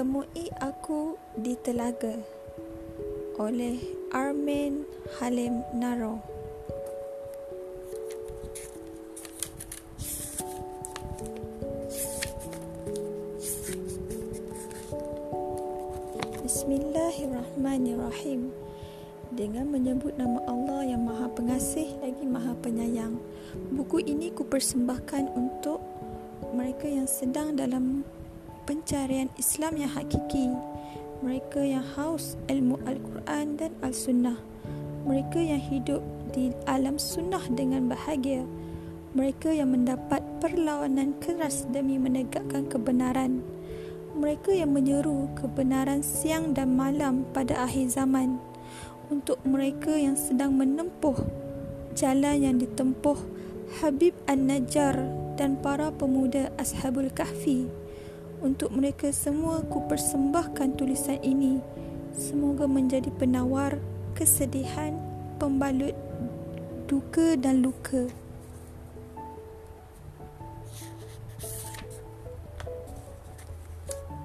Temui Aku di Telaga oleh Armin Halim Naro Bismillahirrahmanirrahim. Dengan menyebut nama Allah yang maha pengasih lagi maha penyayang Buku ini kupersembahkan untuk mereka yang sedang dalam pencarian Islam yang hakiki, mereka yang haus ilmu Al-Quran dan Al-Sunnah, mereka yang hidup di alam sunnah dengan bahagia, mereka yang mendapat perlawanan keras demi menegakkan kebenaran, mereka yang menyeru kebenaran siang dan malam pada akhir zaman, untuk mereka yang sedang menempuh jalan yang ditempuh Habib An-Najjar dan para pemuda Ashabul Kahfi. Untuk mereka semua ku persembahkan tulisan ini. Semoga menjadi penawar kesedihan, pembalut duka dan luka.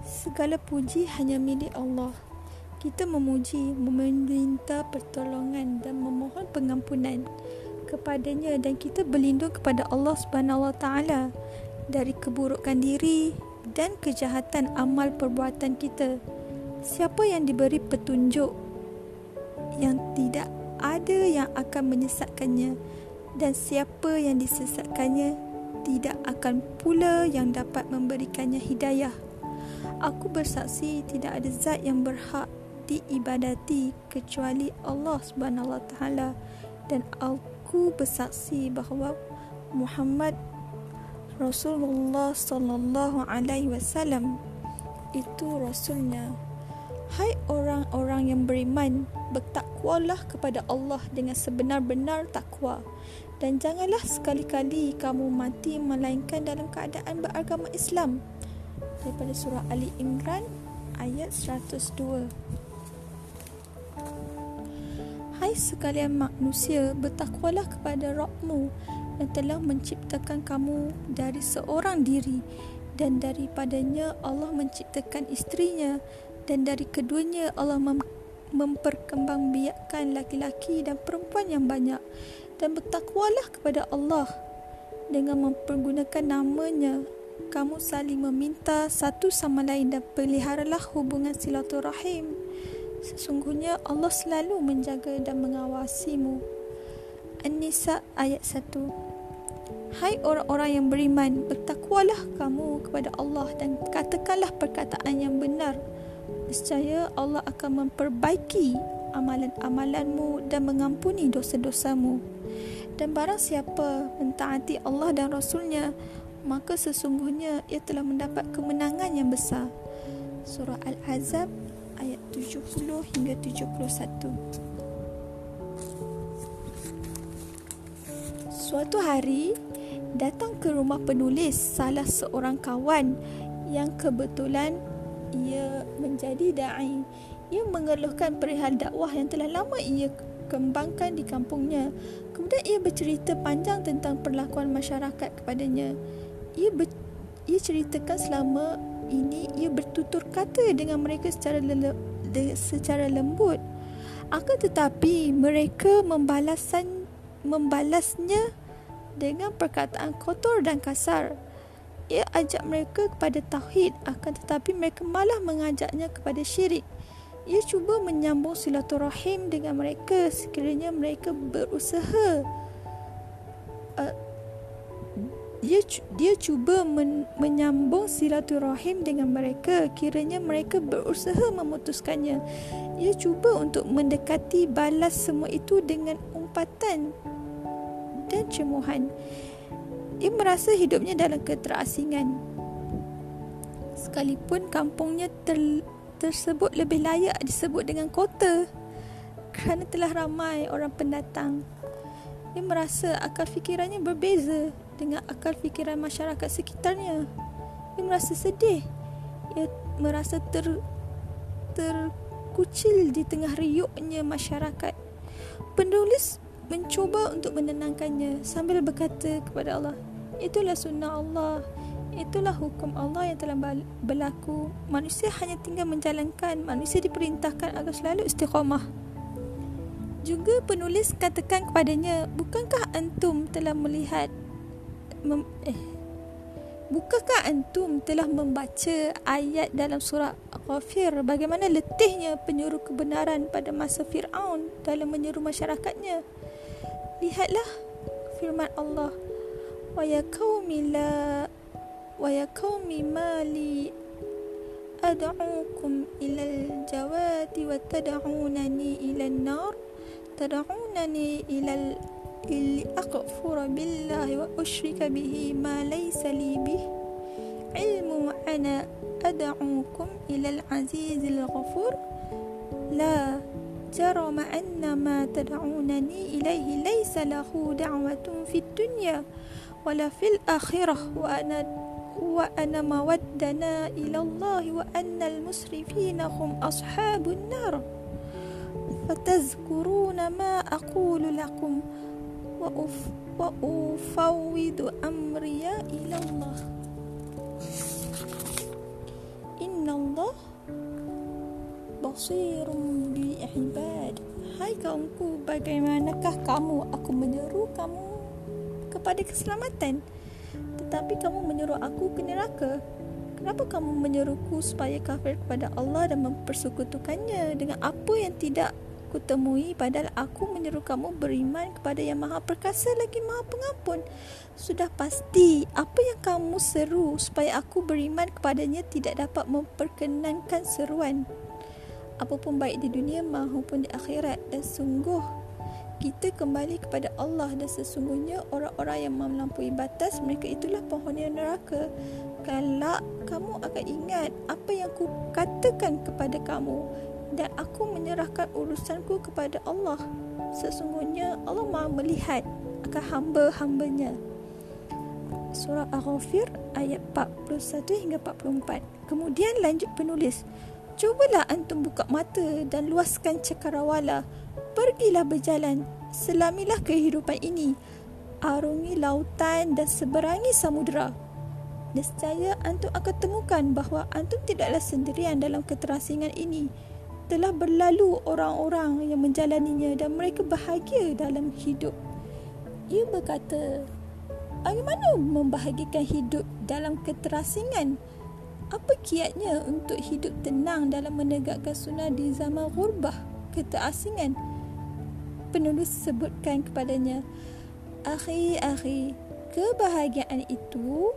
Segala puji hanya milik Allah. Kita memuji, meminta pertolongan dan memohon pengampunan kepadanya dan kita berlindung kepada Allah Subhanahu Wa Taala dari keburukan diri, dan kejahatan amal perbuatan kita. Siapa yang diberi petunjuk yang tidak ada yang akan menyesatkannya dan siapa yang disesatkannya tidak akan pula yang dapat memberikannya hidayah. Aku bersaksi tidak ada zat yang berhak diibadati kecuali Allah Subhanahu Wa Taala dan aku bersaksi bahawa Muhammad Rasulullah sallallahu alaihi wasallam itu rasulnya. Hai orang-orang yang beriman, bertakwalah kepada Allah dengan sebenar-benar takwa dan janganlah sekali-kali kamu mati melainkan dalam keadaan beragama Islam. Daripada surah Ali Imran ayat 102. Hai sekalian manusia, bertakwalah kepada Rabbmu yang telah menciptakan kamu dari seorang diri dan daripadanya Allah menciptakan istrinya dan dari keduanya Allah mem- memperkembangbiakkan laki-laki dan perempuan yang banyak. Dan bertakwalah kepada Allah dengan mempergunakan namanya. Kamu saling meminta satu sama lain dan peliharalah hubungan silaturahim. Sesungguhnya Allah selalu menjaga dan mengawasimu. An-Nisa ayat 1 Hai orang-orang yang beriman, bertakwalah kamu kepada Allah dan katakanlah perkataan yang benar. Nescaya Allah akan memperbaiki amalan-amalanmu dan mengampuni dosa-dosamu. Dan barang siapa mentaati Allah dan Rasulnya, maka sesungguhnya ia telah mendapat kemenangan yang besar. Surah Al-Azab ayat 70 hingga 71. Suatu hari, datang ke rumah penulis salah seorang kawan yang kebetulan ia menjadi da'i. Ia mengeluhkan perihal dakwah yang telah lama ia kembangkan di kampungnya. Kemudian ia bercerita panjang tentang perlakuan masyarakat kepadanya. Ia ber, ia ceritakan selama ini ia bertutur kata dengan mereka secara lele, secara lembut. Akan tetapi mereka membalasan membalasnya dengan perkataan kotor dan kasar. Ia ajak mereka kepada tauhid akan tetapi mereka malah mengajaknya kepada syirik. Ia cuba menyambung silaturahim dengan mereka sekiranya mereka berusaha. Uh, dia dia cuba men, menyambung silaturahim dengan mereka kiranya mereka berusaha memutuskannya. Ia cuba untuk mendekati balas semua itu dengan umpatan dan cemuhan. Ia merasa hidupnya dalam keterasingan. Sekalipun kampungnya ter, tersebut lebih layak disebut dengan kota kerana telah ramai orang pendatang. Ia merasa akal fikirannya berbeza dengan akal fikiran masyarakat sekitarnya. Ia merasa sedih. Ia merasa ter terkucil di tengah riuknya masyarakat. Penulis mencuba untuk menenangkannya sambil berkata kepada Allah, itulah sunnah Allah. Itulah hukum Allah yang telah berlaku. Manusia hanya tinggal menjalankan. Manusia diperintahkan agar selalu istiqamah. Juga penulis katakan kepadanya, bukankah antum telah melihat mem, eh Bukankah antum telah membaca ayat dalam surah Ghafir bagaimana letihnya penyuruh kebenaran pada masa Fir'aun dalam menyeru masyarakatnya? Lihatlah firman Allah. Wa ya qaumi la wa ya qaumi mali ad'ukum ila al-jawati wa tad'unani ila an-nar tad'unani ila لأغفر بالله وأشرك به ما ليس لي به علم أنا أدعوكم إلى العزيز الغفور لا جرم أن ما تدعونني إليه ليس له دعوة في الدنيا ولا في الآخرة وأنا وأنا مودنا إلى الله وأن المسرفين هم أصحاب النار. فتذكرون ما أقول لكم وأفوض أمري إلى الله. إن الله بصير hebat. Hai kaumku, bagaimanakah kamu? Aku menyeru kamu kepada keselamatan. Tetapi kamu menyeru aku ke neraka. Kenapa kamu menyeruku supaya kafir kepada Allah dan mempersekutukannya dengan apa yang tidak kutemui padahal aku menyeru kamu beriman kepada yang maha perkasa lagi maha pengampun. Sudah pasti apa yang kamu seru supaya aku beriman kepadanya tidak dapat memperkenankan seruan apapun baik di dunia maupun di akhirat dan sungguh kita kembali kepada Allah dan sesungguhnya orang-orang yang melampaui batas mereka itulah penghuni neraka kalau kamu akan ingat apa yang ku katakan kepada kamu dan aku menyerahkan urusanku kepada Allah. Sesungguhnya Allah Maha melihat akan hamba-hambanya. Surah Al-Ghafir ayat 41 hingga 44. Kemudian lanjut penulis. Cubalah antum buka mata dan luaskan cakrawala. Pergilah berjalan, selamilah kehidupan ini. Arungi lautan dan seberangi samudera. Nescaya antum akan temukan bahawa antum tidaklah sendirian dalam keterasingan ini telah berlalu orang-orang yang menjalaninya dan mereka bahagia dalam hidup. Ia berkata, bagaimana membahagikan hidup dalam keterasingan? Apa kiatnya untuk hidup tenang dalam menegakkan sunnah di zaman gurbah, keterasingan? Penulis sebutkan kepadanya, Akhi, akhi, kebahagiaan itu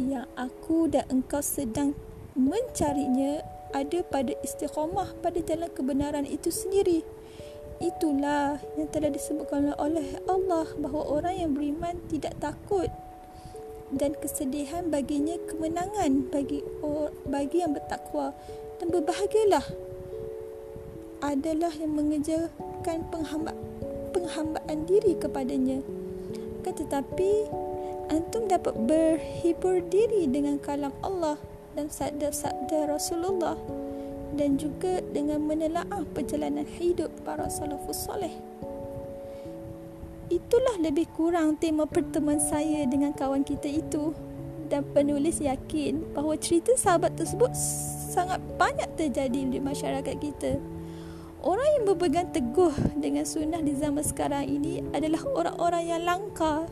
yang aku dan engkau sedang mencarinya ada pada istiqamah pada jalan kebenaran itu sendiri. Itulah yang telah disebutkan oleh Allah bahawa orang yang beriman tidak takut dan kesedihan baginya kemenangan bagi bagi yang bertakwa dan berbahagialah adalah yang mengejarkan penghamba, penghambaan diri kepadanya. Kan tetapi antum dapat berhibur diri dengan kalam Allah dan sabda-sabda Rasulullah dan juga dengan menelaah perjalanan hidup para salafus soleh. Itulah lebih kurang tema pertemuan saya dengan kawan kita itu dan penulis yakin bahawa cerita sahabat tersebut sangat banyak terjadi di masyarakat kita. Orang yang berpegang teguh dengan sunnah di zaman sekarang ini adalah orang-orang yang langka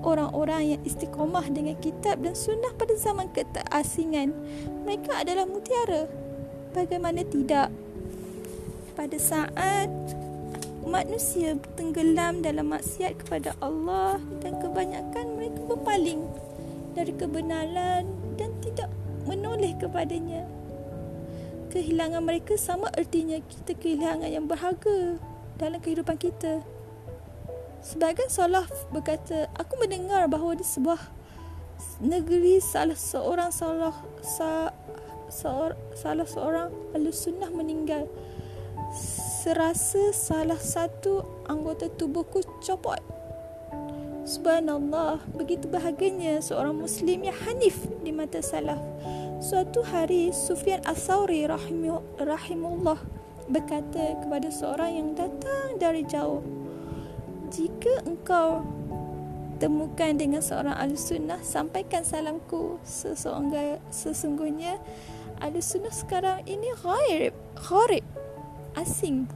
orang-orang yang istiqomah dengan kitab dan sunnah pada zaman keterasingan. Mereka adalah mutiara. Bagaimana tidak? Pada saat manusia tenggelam dalam maksiat kepada Allah dan kebanyakan mereka berpaling dari kebenaran dan tidak menoleh kepadanya. Kehilangan mereka sama artinya kita kehilangan yang berharga dalam kehidupan kita. Sebagian salaf berkata, aku mendengar bahawa di sebuah negeri salah seorang salah sa, seor, salah seorang ahli sunnah meninggal. Serasa salah satu anggota tubuhku copot. Subhanallah, begitu bahagianya seorang muslim yang hanif di mata salaf. Suatu hari Sufyan As-Sawri rahimullah berkata kepada seorang yang datang dari jauh, jika engkau temukan dengan seorang ahli sunnah sampaikan salamku sesungguhnya ahli sunnah sekarang ini ghaib gharib asing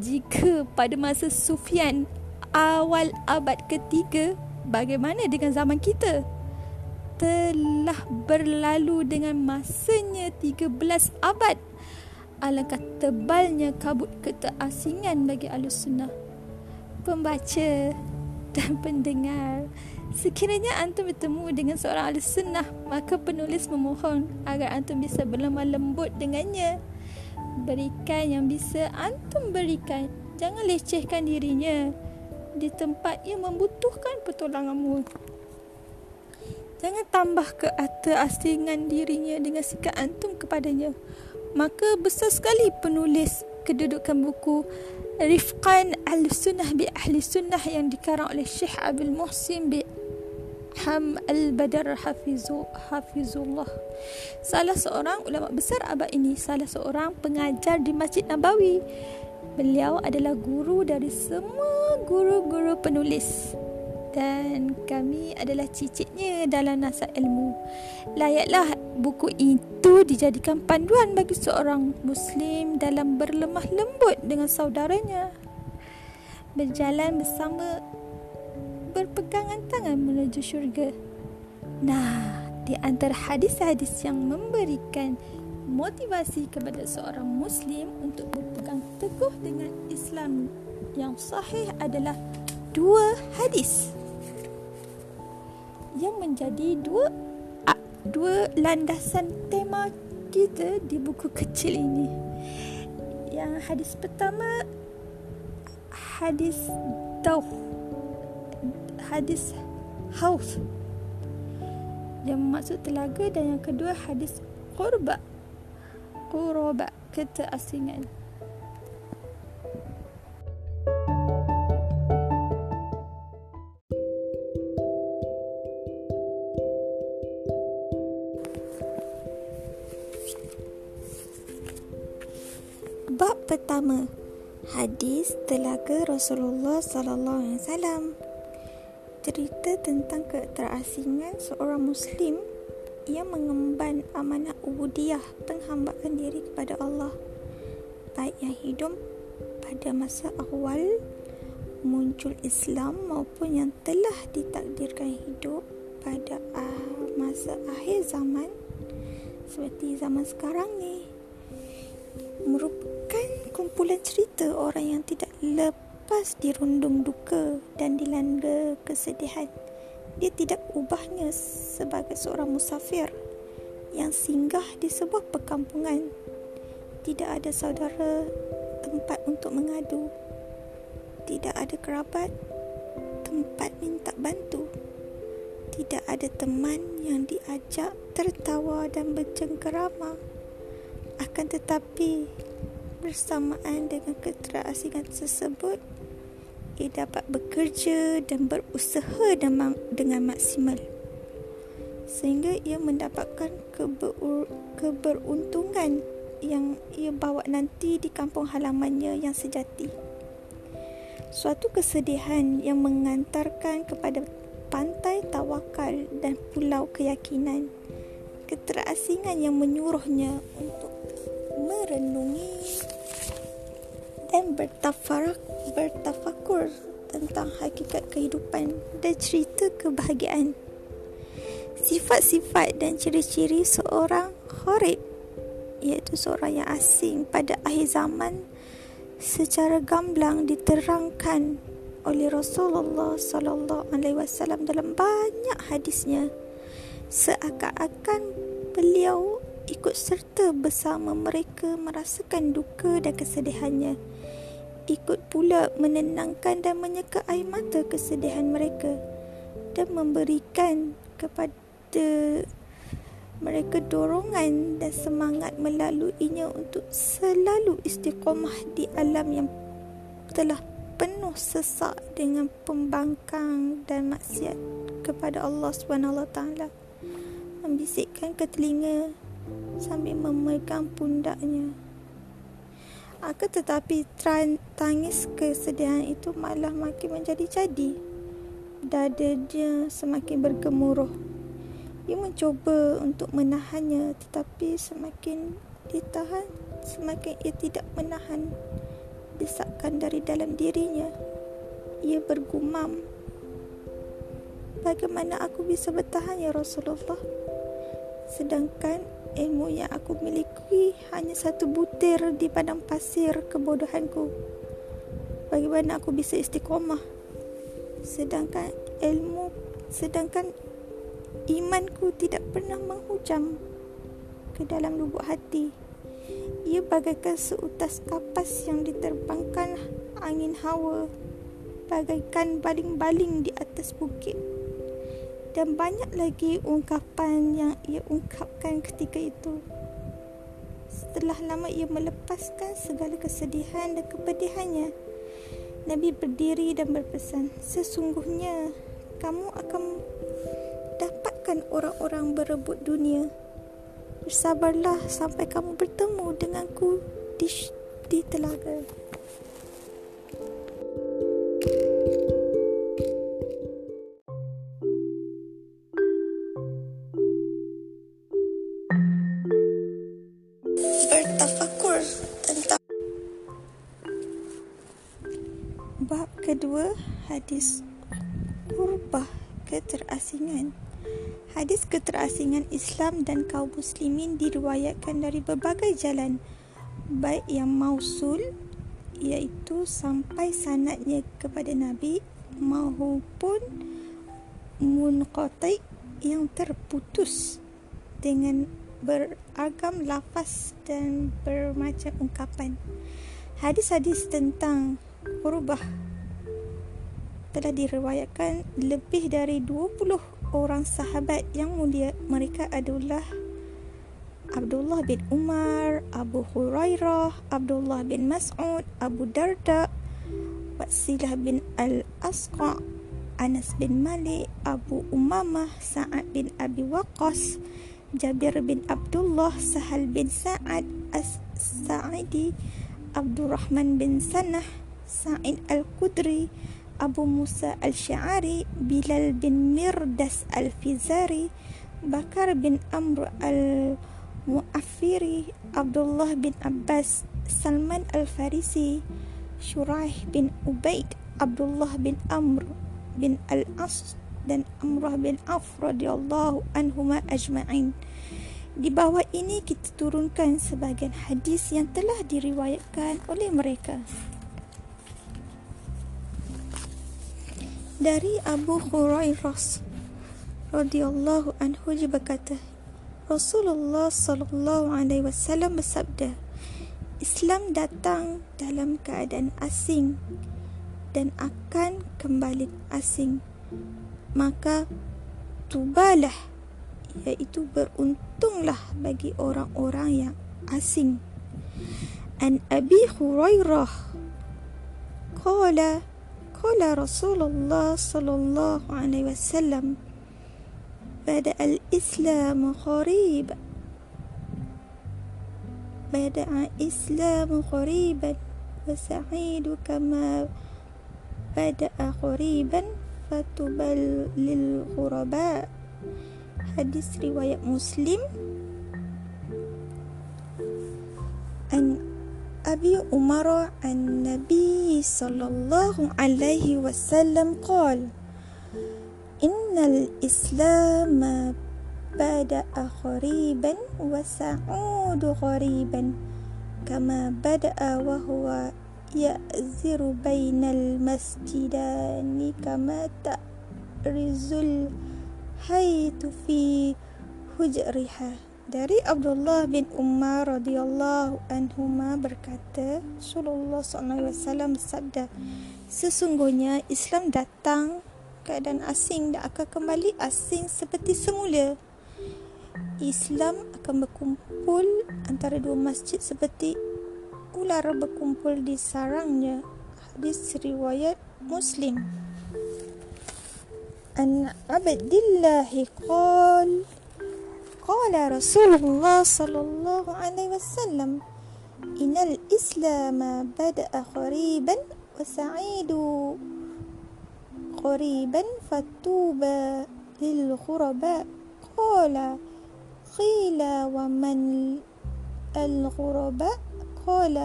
jika pada masa Sufyan awal abad ketiga bagaimana dengan zaman kita telah berlalu dengan masanya 13 abad alangkah tebalnya kabut keteasingan bagi ahli sunnah pembaca dan pendengar. Sekiranya antum bertemu dengan seorang ahli sunnah, maka penulis memohon agar antum bisa berlemah lembut dengannya. Berikan yang bisa antum berikan. Jangan lecehkan dirinya di tempat yang membutuhkan pertolonganmu. Jangan tambah ke asingan dirinya dengan sikap antum kepadanya. Maka besar sekali penulis kedudukan buku Rifqan Al-Sunnah bi Ahli Sunnah yang dikarang oleh Syekh Abdul Muhsin bi Ham Al-Badar Hafizu, Hafizullah. Salah seorang ulama besar abad ini, salah seorang pengajar di Masjid Nabawi. Beliau adalah guru dari semua guru-guru penulis dan kami adalah cicitnya dalam nasab ilmu. Layaklah buku itu dijadikan panduan bagi seorang Muslim dalam berlemah lembut dengan saudaranya. Berjalan bersama berpegangan tangan menuju syurga. Nah, di antara hadis-hadis yang memberikan motivasi kepada seorang Muslim untuk berpegang teguh dengan Islam yang sahih adalah dua hadis yang menjadi dua dua landasan tema kita di buku kecil ini. Yang hadis pertama hadis tauh hadis haus. Yang maksud telaga dan yang kedua hadis qurba. Qurba keteasingan pertama hadis telaga Rasulullah sallallahu alaihi wasallam cerita tentang keterasingan seorang muslim yang mengemban amanah ubudiyah penghambaan diri kepada Allah. Baik yang hidup pada masa awal muncul Islam maupun yang telah ditakdirkan hidup pada masa akhir zaman. Seperti zaman sekarang ni merupakan kumpulan cerita orang yang tidak lepas dirundung duka dan dilanda kesedihan. Dia tidak ubahnya sebagai seorang musafir yang singgah di sebuah perkampungan. Tidak ada saudara tempat untuk mengadu. Tidak ada kerabat tempat minta bantu. Tidak ada teman yang diajak tertawa dan bercengkerama. Akan tetapi bersamaan dengan keterasingan tersebut ia dapat bekerja dan berusaha dengan maksimal. Sehingga ia mendapatkan keber- keberuntungan yang ia bawa nanti di kampung halamannya yang sejati. Suatu kesedihan yang mengantarkan kepada pantai tawakal dan pulau keyakinan. Keterasingan yang menyuruhnya untuk merenungi dan bertafarak bertafakur tentang hakikat kehidupan dan cerita kebahagiaan. Sifat-sifat dan ciri-ciri seorang kharib iaitu seorang yang asing pada akhir zaman secara gamblang diterangkan oleh Rasulullah sallallahu alaihi wasallam dalam banyak hadisnya. Seakan-akan beliau ikut serta bersama mereka merasakan duka dan kesedihannya ikut pula menenangkan dan menyeka air mata kesedihan mereka dan memberikan kepada mereka dorongan dan semangat melaluinya untuk selalu istiqomah di alam yang telah penuh sesak dengan pembangkang dan maksiat kepada Allah Taala membisikkan ke telinga sambil memegang pundaknya. Akan tetapi tangis kesedihan itu malah makin menjadi-jadi. dadanya semakin bergemuruh. Ia mencuba untuk menahannya tetapi semakin ditahan semakin ia tidak menahan desakan dari dalam dirinya. Ia bergumam. Bagaimana aku bisa bertahan ya Rasulullah? Sedangkan ilmu yang aku miliki hanya satu butir di padang pasir kebodohanku. Bagaimana aku bisa istiqomah? Sedangkan ilmu sedangkan imanku tidak pernah menghujam ke dalam lubuk hati. Ia bagaikan seutas kapas yang diterbangkan angin hawa, bagaikan baling-baling di atas bukit. Dan banyak lagi ungkapan yang ia ungkapkan ketika itu. Setelah lama ia melepaskan segala kesedihan dan kepedihannya, Nabi berdiri dan berpesan, sesungguhnya kamu akan dapatkan orang-orang berebut dunia. Bersabarlah sampai kamu bertemu denganku di, di telaga. Kedua hadis kurbah keterasingan. Hadis keterasingan Islam dan kaum muslimin diriwayatkan dari berbagai jalan baik yang mausul iaitu sampai sanadnya kepada Nabi maupun munqati yang terputus dengan beragam lafaz dan bermacam ungkapan. Hadis-hadis tentang berubah telah diriwayatkan lebih dari 20 orang sahabat yang mulia. Mereka adalah Abdullah bin Umar, Abu Hurairah, Abdullah bin Mas'ud, Abu Darda, Wasilah bin Al-Asqa, Anas bin Malik, Abu Umamah, Sa'ad bin Abi Waqas, Jabir bin Abdullah, Sahal bin Sa'ad, As-Sa'idi, Abdul Rahman bin Sanah, Sa'id Al-Qudri, Abu Musa Al-Sya'ari, Bilal bin Mirdas Al-Fizari, Bakar bin Amr Al-Mu'affiri, Abdullah bin Abbas, Salman Al-Farisi, Shuraih bin Ubaid, Abdullah bin Amr bin Al-As dan Amrah bin Auf radhiyallahu anhuma ajma'in. Di bawah ini kita turunkan sebagian hadis yang telah diriwayatkan oleh mereka. Dari Abu Hurairah radhiyallahu anhu dia berkata, Rasulullah sallallahu alaihi wasallam bersabda, Islam datang dalam keadaan asing dan akan kembali asing. Maka tubalah iaitu beruntunglah bagi orang-orang yang asing. An Abi Hurairah qala قال رسول الله صلى الله عليه وسلم بدأ الإسلام غريبا بدأ الإسلام غريبا وسعيد كما بدأ غريبا فتبل للغرباء. حديث رواية مسلم. أن أبي عمر النبي صلى الله عليه وسلم قال إن الإسلام بدأ غريبا وسعود غريبا كما بدأ وهو يأزر بين المسجدان كما تأرز الحيط في هجرها dari Abdullah bin Umar radhiyallahu anhu berkata Rasulullah SAW bersabda sesungguhnya Islam datang keadaan asing dan akan kembali asing seperti semula. Islam akan berkumpul antara dua masjid seperti ular berkumpul di sarangnya. Hadis riwayat Muslim. An Abdillah qala قال رسول الله صلى الله عليه وسلم إن الإسلام بدأ غريبا وسعيد قريبا فتوبى للغرباء. قال قيل ومن الغرباء؟ قال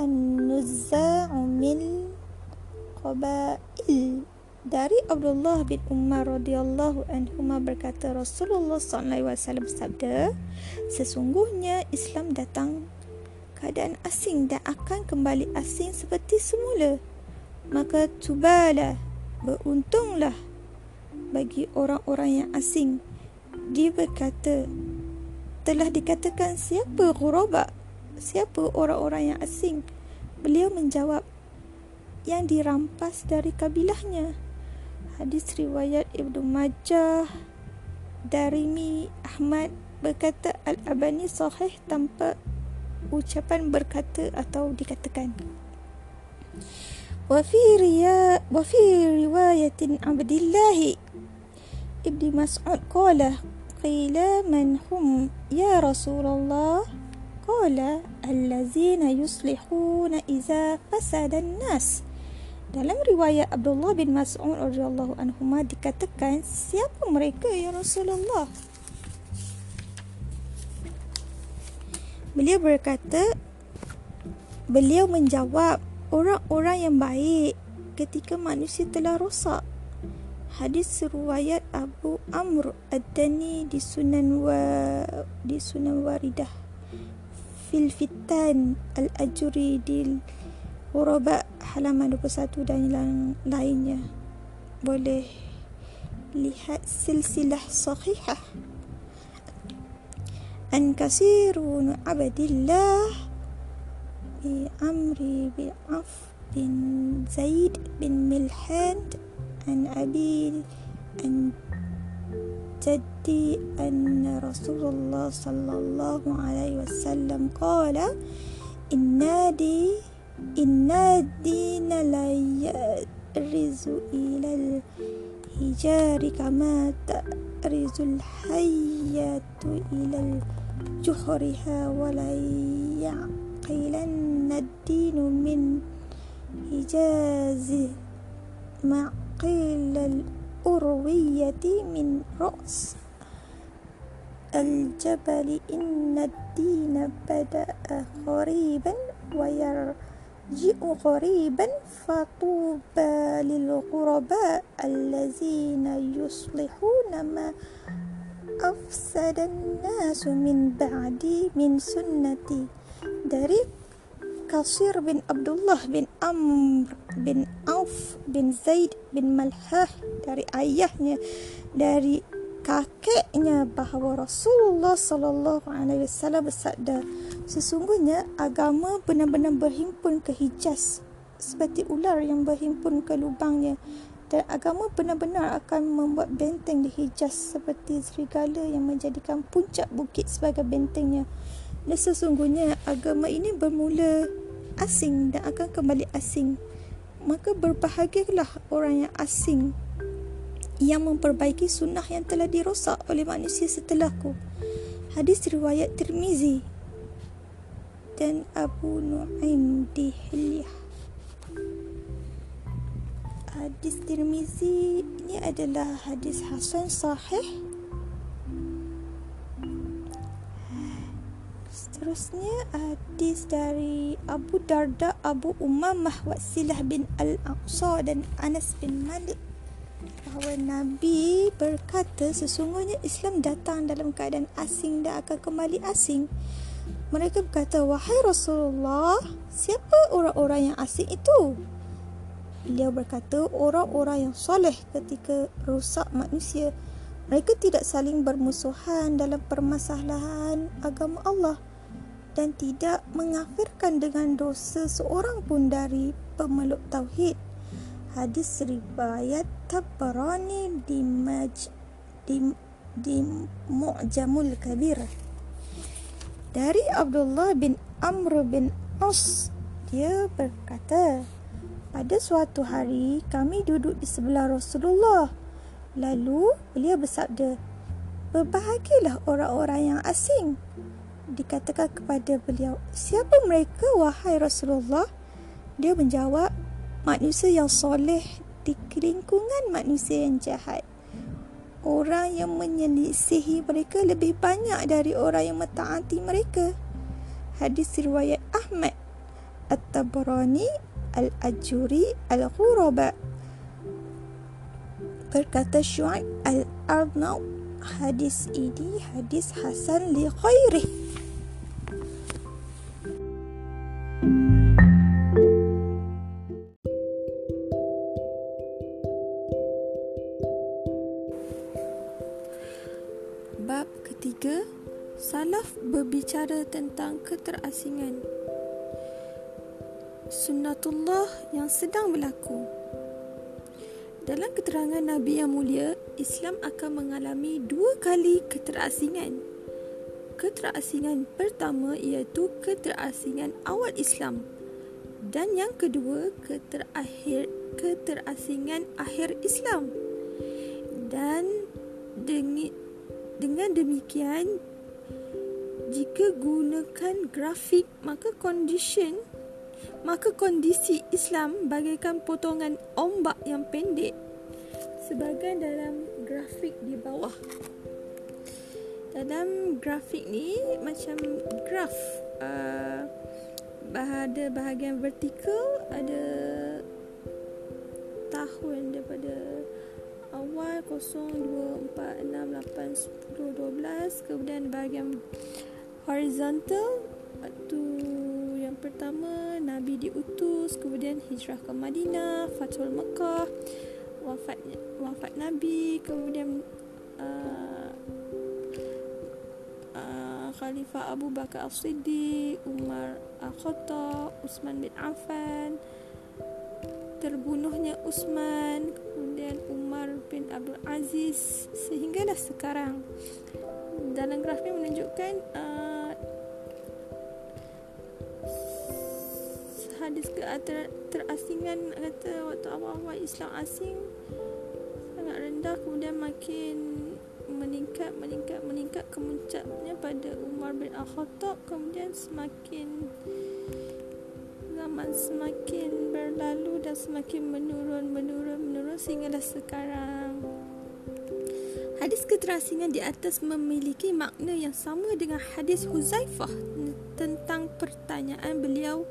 النزاع من قبائل. Dari Abdullah bin Umar radhiyallahu anhu berkata Rasulullah wasallam bersabda sesungguhnya Islam datang keadaan asing dan akan kembali asing seperti semula. Maka tubalah beruntunglah bagi orang-orang yang asing. Dia berkata telah dikatakan siapa ghuraba siapa orang-orang yang asing? Beliau menjawab yang dirampas dari kabilahnya hadis riwayat Ibnu Majah Darimi Ahmad berkata Al-Abani sahih tanpa ucapan berkata atau dikatakan. Wa fi riwayatin Abdullah Ibnu Mas'ud qala qila man hum ya Rasulullah? Qala allazina yuslihuna iza fasada an-nas dalam riwayat Abdullah bin Mas'ud radhiyallahu anhu dikatakan siapa mereka ya Rasulullah? Beliau berkata beliau menjawab orang-orang yang baik ketika manusia telah rosak. Hadis riwayat Abu Amr Ad-Dani di Sunan wa di Sunan Waridah fil Fitan Al-Ajuri di Uraba halaman 21 dan yang lainnya boleh lihat silsilah sahihah an kasirun abdillah bi amri bi af bin zaid bin milhan an abi an جدي أن رسول الله صلى الله عليه وسلم قال النادي إن الدين لا يأرز إلى الهجار كما تأرز الحية إلى جحرها ولا يعقلن الدين من هجاز معقل الأروية من رأس الجبل إن الدين بدأ غريبا ويرى جئوا قريبا فطوبى للغرباء الذين يصلحون ما أفسد الناس من بعدي من سنتي. دريك كصير بن عبد الله بن أمر بن أوف بن زيد بن ملحاه داري أيهن داري كاكينا بحو رسول الله صلى الله عليه وسلم سأده sesungguhnya agama benar-benar berhimpun ke Hijaz seperti ular yang berhimpun ke lubangnya. Dan agama benar-benar akan membuat benteng di Hijaz seperti serigala yang menjadikan puncak bukit sebagai bentengnya. Dan sesungguhnya agama ini bermula asing dan akan kembali asing. Maka berbahagialah orang yang asing yang memperbaiki sunnah yang telah dirosak oleh manusia setelahku. Hadis riwayat Tirmizi dan Abu Nu'aim di Hilyah. Hadis Tirmizi ini adalah hadis Hasan sahih. Seterusnya hadis dari Abu Darda, Abu Umamah, Wasilah bin Al-Aqsa dan Anas bin Malik bahawa Nabi berkata sesungguhnya Islam datang dalam keadaan asing dan akan kembali asing. Mereka berkata, wahai Rasulullah, siapa orang-orang yang asing itu? Beliau berkata, orang-orang yang soleh ketika rusak manusia. Mereka tidak saling bermusuhan dalam permasalahan agama Allah dan tidak mengafirkan dengan dosa seorang pun dari pemeluk tauhid hadis riwayat Tabarani di Maj di di Mu'jamul Kabir dari Abdullah bin Amr bin As dia berkata pada suatu hari kami duduk di sebelah Rasulullah. Lalu beliau bersabda berbahagialah orang-orang yang asing. Dikatakan kepada beliau siapa mereka wahai Rasulullah? Dia menjawab manusia yang soleh di lingkungan manusia yang jahat. Orang yang menyelisihi mereka lebih banyak dari orang yang mentaati mereka. Hadis riwayat Ahmad At-Tabarani Al-Ajuri Al-Ghuraba Berkata Syu'aib Al-Arnaud Hadis ini hadis Hasan li khairih Sunnatullah yang sedang berlaku. Dalam keterangan Nabi yang mulia Islam akan mengalami dua kali keterasingan. Keterasingan pertama iaitu keterasingan awal Islam Dan yang kedua keterakhir keterasingan akhir Islam. Dan dengan dengan demikian, jika gunakan grafik, maka condition maka kondisi Islam bagaikan potongan ombak yang pendek sebagai dalam grafik di bawah. Dalam grafik ni macam graf uh, ada bahagian vertikal ada tahun daripada awal 0 2 4 6 8 10 12 kemudian bahagian horizontal waktu yang pertama Nabi diutus kemudian hijrah ke Madinah Fathul Mekah wafat wafat Nabi kemudian uh, uh, Khalifah Abu Bakar As-Siddiq Umar Al-Khattab Utsman bin Affan terbunuhnya Utsman kemudian Umar bin Abdul Aziz sehinggalah sekarang. Dalam graf ini menunjukkan uh, hadis ke ter, terasingan kata waktu awal-awal Islam asing sangat rendah kemudian makin meningkat meningkat meningkat kemuncaknya pada Umar bin Al-Khattab kemudian semakin zaman semakin berlalu dan semakin menurun menurun menurun sehinggalah sekarang. Hadis keterasingan di atas memiliki makna yang sama dengan hadis Huzaifah tentang pertanyaan beliau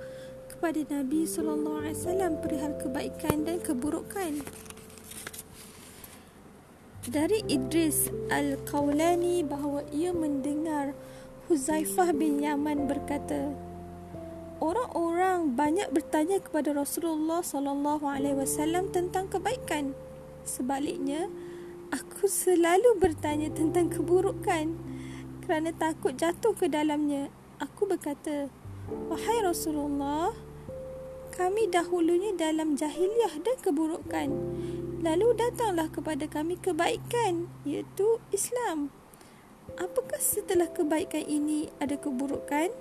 kepada Nabi sallallahu alaihi wasallam perihal kebaikan dan keburukan. Dari Idris Al-Qawlani bahawa ia mendengar Huzaifah bin Yaman berkata, orang-orang banyak bertanya kepada Rasulullah sallallahu alaihi wasallam tentang kebaikan. Sebaliknya, aku selalu bertanya tentang keburukan kerana takut jatuh ke dalamnya. Aku berkata, "Wahai Rasulullah, kami dahulunya dalam jahiliah dan keburukan. Lalu datanglah kepada kami kebaikan, iaitu Islam. Apakah setelah kebaikan ini ada keburukan?"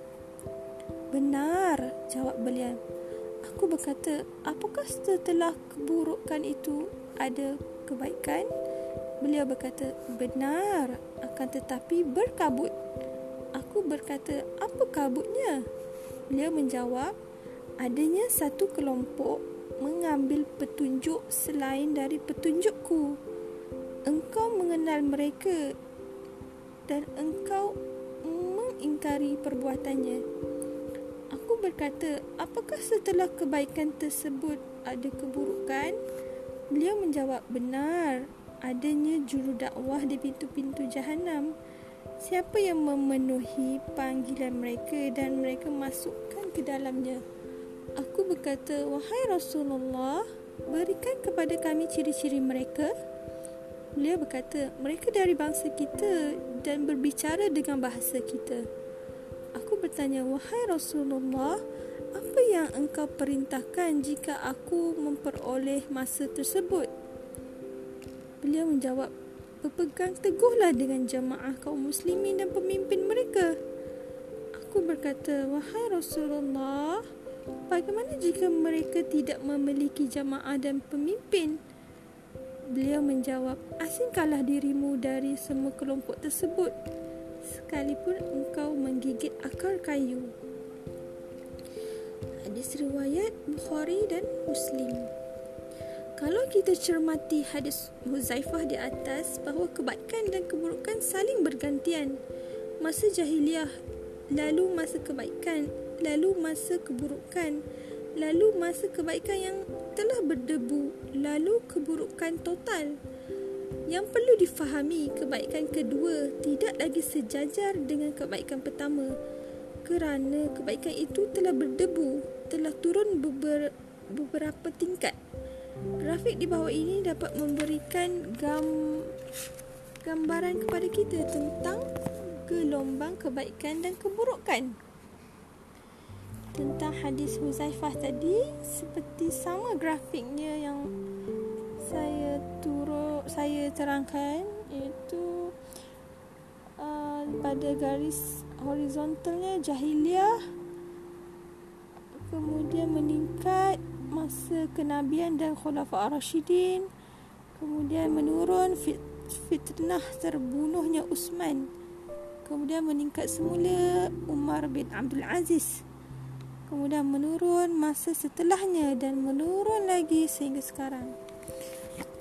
Benar, jawab beliau. Aku berkata, apakah setelah keburukan itu ada kebaikan? Beliau berkata, benar, akan tetapi berkabut. Aku berkata, apa kabutnya? Beliau menjawab, adanya satu kelompok mengambil petunjuk selain dari petunjukku. Engkau mengenal mereka dan engkau mengingkari perbuatannya berkata, apakah setelah kebaikan tersebut ada keburukan? Beliau menjawab, benar. Adanya juru dakwah di pintu-pintu jahanam. Siapa yang memenuhi panggilan mereka dan mereka masukkan ke dalamnya? Aku berkata, wahai Rasulullah, berikan kepada kami ciri-ciri mereka. Beliau berkata, mereka dari bangsa kita dan berbicara dengan bahasa kita. Aku bertanya, wahai Rasulullah, apa yang engkau perintahkan jika aku memperoleh masa tersebut? Beliau menjawab, berpegang teguhlah dengan jamaah kaum muslimin dan pemimpin mereka. Aku berkata, wahai Rasulullah, bagaimana jika mereka tidak memiliki jamaah dan pemimpin? Beliau menjawab, asingkanlah dirimu dari semua kelompok tersebut sekalipun engkau menggigit akar kayu. Hadis riwayat Bukhari dan Muslim. Kalau kita cermati hadis Huzaifah di atas bahawa kebaikan dan keburukan saling bergantian. Masa jahiliah, lalu masa kebaikan, lalu masa keburukan, lalu masa kebaikan yang telah berdebu, lalu keburukan total. Yang perlu difahami, kebaikan kedua tidak lagi sejajar dengan kebaikan pertama kerana kebaikan itu telah berdebu, telah turun beberapa tingkat. Grafik di bawah ini dapat memberikan gam gambaran kepada kita tentang gelombang kebaikan dan keburukan. Tentang hadis Huzaifah tadi seperti sama grafiknya yang saya turut saya terangkan iaitu uh, pada garis horizontalnya jahiliah kemudian meningkat masa kenabian dan khulafa ar-rasyidin kemudian menurun fit, fitnah terbunuhnya Uthman kemudian meningkat semula Umar bin Abdul Aziz kemudian menurun masa setelahnya dan menurun lagi sehingga sekarang.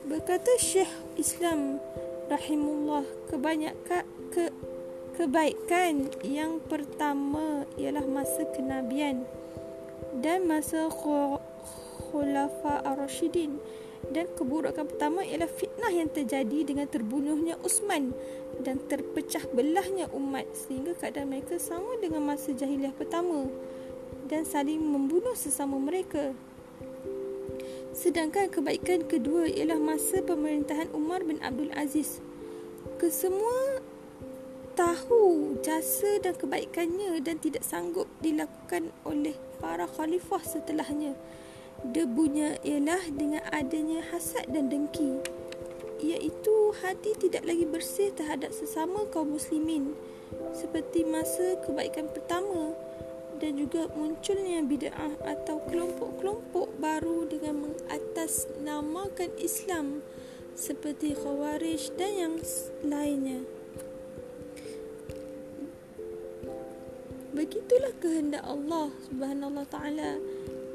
Berkata Syekh Islam rahimullah kebanyakan ke kebaikan yang pertama ialah masa kenabian dan masa Khulafa Ar-Rashidin dan keburukan pertama ialah fitnah yang terjadi dengan terbunuhnya Uthman dan terpecah belahnya umat sehingga keadaan mereka sama dengan masa jahiliah pertama dan saling membunuh sesama mereka. Sedangkan kebaikan kedua ialah masa pemerintahan Umar bin Abdul Aziz. Kesemua tahu jasa dan kebaikannya dan tidak sanggup dilakukan oleh para khalifah setelahnya. Debunya ialah dengan adanya hasad dan dengki. Iaitu hati tidak lagi bersih terhadap sesama kaum muslimin seperti masa kebaikan pertama dan juga munculnya bid'ah atau kelompok-kelompok baru dengan mengatasnamakan Islam seperti Khawarij dan yang lainnya. Begitulah kehendak Allah Subhanahu taala.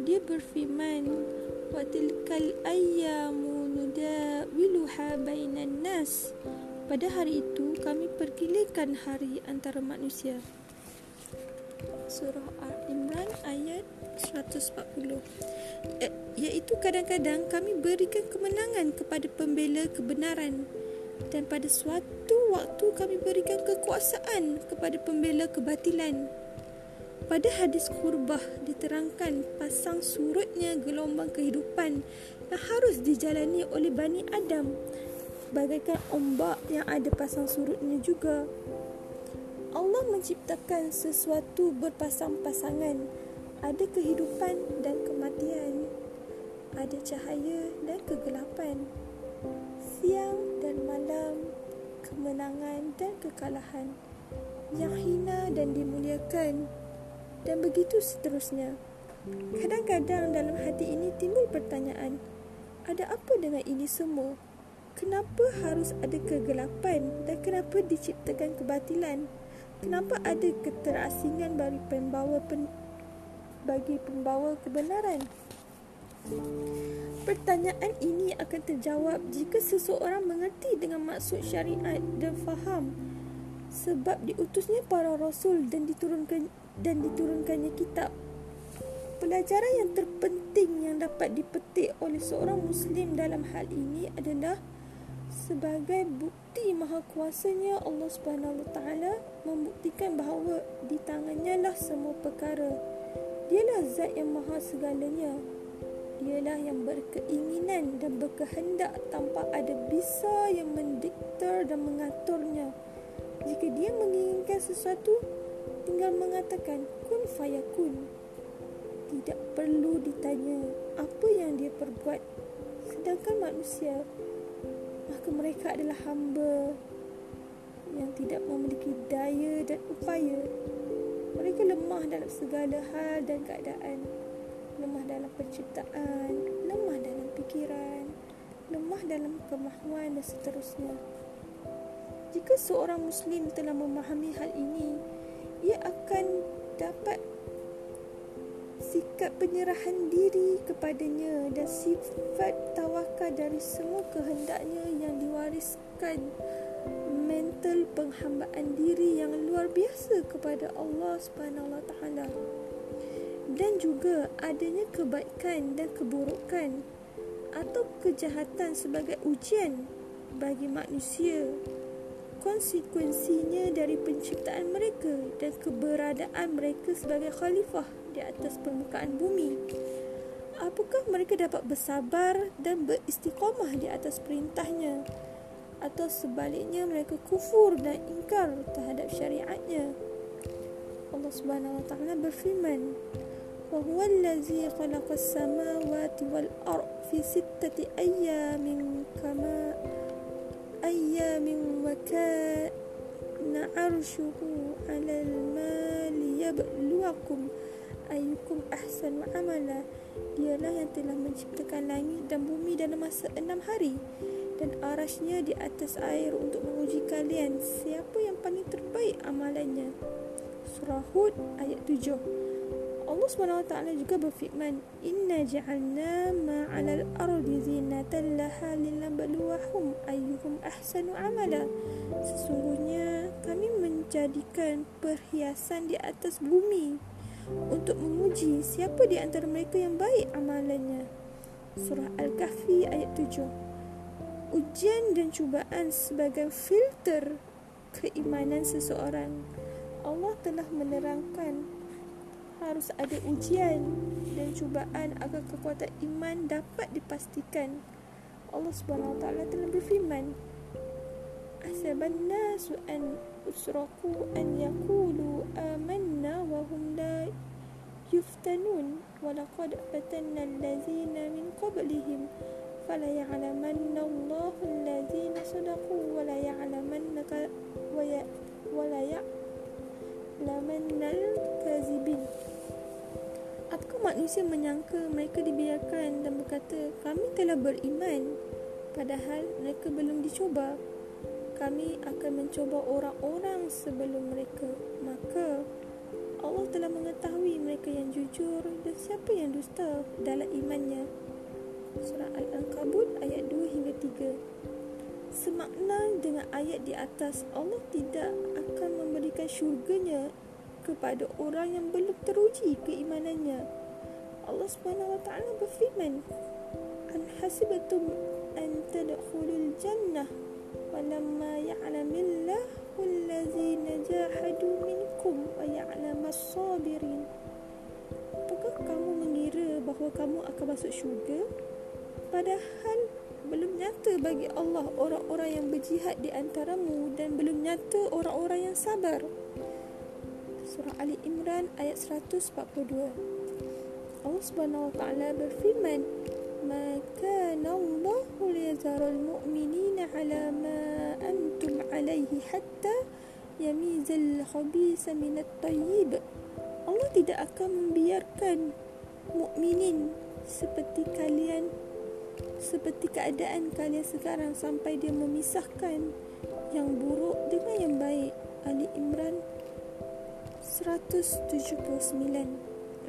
Dia berfirman, "Wa tilkal ayyamu nudawiluha bainan nas." Pada hari itu kami pergilirkan hari antara manusia. Surah Al-Imran ayat 140. Eh, iaitu kadang-kadang kami berikan kemenangan kepada pembela kebenaran dan pada suatu waktu kami berikan kekuasaan kepada pembela kebatilan. Pada hadis kurbah diterangkan pasang surutnya gelombang kehidupan yang harus dijalani oleh Bani Adam bagaikan ombak yang ada pasang surutnya juga. Allah menciptakan sesuatu berpasang-pasangan. Ada kehidupan dan kematian. Ada cahaya dan kegelapan. Siang dan malam, kemenangan dan kekalahan. Yang hina dan dimuliakan dan begitu seterusnya. Kadang-kadang dalam hati ini timbul pertanyaan, ada apa dengan ini semua? Kenapa harus ada kegelapan dan kenapa diciptakan kebatilan? Kenapa ada keterasingan bagi pembawa pen, bagi pembawa kebenaran? Pertanyaan ini akan terjawab jika seseorang mengerti dengan maksud syariat dan faham sebab diutusnya para rasul dan diturunkan dan diturunkannya kitab. Pelajaran yang terpenting yang dapat dipetik oleh seorang Muslim dalam hal ini adalah sebagai bukti maha kuasanya Allah Subhanahu Taala membuktikan bahawa di tangannya lah semua perkara. Dialah zat yang maha segalanya. Dialah yang berkeinginan dan berkehendak tanpa ada bisa yang mendikter dan mengaturnya. Jika dia menginginkan sesuatu, tinggal mengatakan kun fayakun. Tidak perlu ditanya apa yang dia perbuat. Sedangkan manusia, maka mereka adalah hamba yang tidak memiliki daya dan upaya. Mereka lemah dalam segala hal dan keadaan. Lemah dalam penciptaan, lemah dalam fikiran, lemah dalam kemahuan dan seterusnya. Jika seorang Muslim telah memahami hal ini, ia akan dapat sikap penyerahan diri kepadanya dan sifat tawakal dari semua kehendaknya yang diwariskan mental penghambaan diri yang luar biasa kepada Allah Taala. Dan juga adanya kebaikan dan keburukan atau kejahatan sebagai ujian bagi manusia. Konsekuensinya dari penciptaan mereka dan keberadaan mereka sebagai khalifah di atas permukaan bumi. Apakah mereka dapat bersabar dan beristiqamah di atas perintahnya? Atau sebaliknya mereka kufur dan ingkar terhadap syariatnya? Allah Subhanahu wa taala berfirman wa huwa allazi khalaqa as-samawati wal ard fi sittati ayyamin kama ayyamin wa kana 'arshuhu ayyukum ahsanu 'amala dialah yang telah menciptakan langit dan bumi dalam masa enam hari dan arasnya di atas air untuk menguji kalian siapa yang paling terbaik amalannya. Surah Hud ayat 7. Allah SWT juga berfirman, Inna ja'alna ma'alal ardi zinatan laha linabluwahum ayyuhum ahsanu amala. Sesungguhnya kami menjadikan perhiasan di atas bumi untuk menguji siapa di antara mereka yang baik amalannya. Surah Al-Kahfi ayat 7 ujian dan cubaan sebagai filter keimanan seseorang. Allah telah menerangkan harus ada ujian dan cubaan agar kekuatan iman dapat dipastikan. Allah Subhanahu Wa Taala telah berfirman, "Asaban nasu an usraku an yaqulu amanna wa hum la yuftanun wa laqad fatanna allazina min qablihim." فلا يعلمن الله الذين صدقوا ولا يعلمن ولا يعلمن الكاذبين Apakah manusia menyangka mereka dibiarkan dan berkata kami telah beriman padahal mereka belum dicoba Kami akan mencoba orang-orang sebelum mereka. Maka Allah telah mengetahui mereka yang jujur dan siapa yang dusta dalam imannya. Surah Al-Ankabut ayat 2 hingga 3 Semakna dengan ayat di atas Allah tidak akan memberikan syurganya kepada orang yang belum teruji keimanannya. Allah taala berfirman An hasibatum an tadkhulul jannah walamma ya'lamillahu allazina jahadu minkum wa ya'lamas sabirin Apakah kamu mengira bahawa kamu akan masuk syurga Padahal belum nyata bagi Allah orang-orang yang berjihad di antaramu dan belum nyata orang-orang yang sabar. Surah Ali Imran ayat 142. Allah taala berfirman, "Ma kana Allah liyazara al-mu'minina 'ala ma antum 'alayhi hatta yamizal khabisa min at-tayyib." Allah tidak akan membiarkan mukminin seperti kalian seperti keadaan kalian sekarang sampai dia memisahkan yang buruk dengan yang baik. Ali Imran 179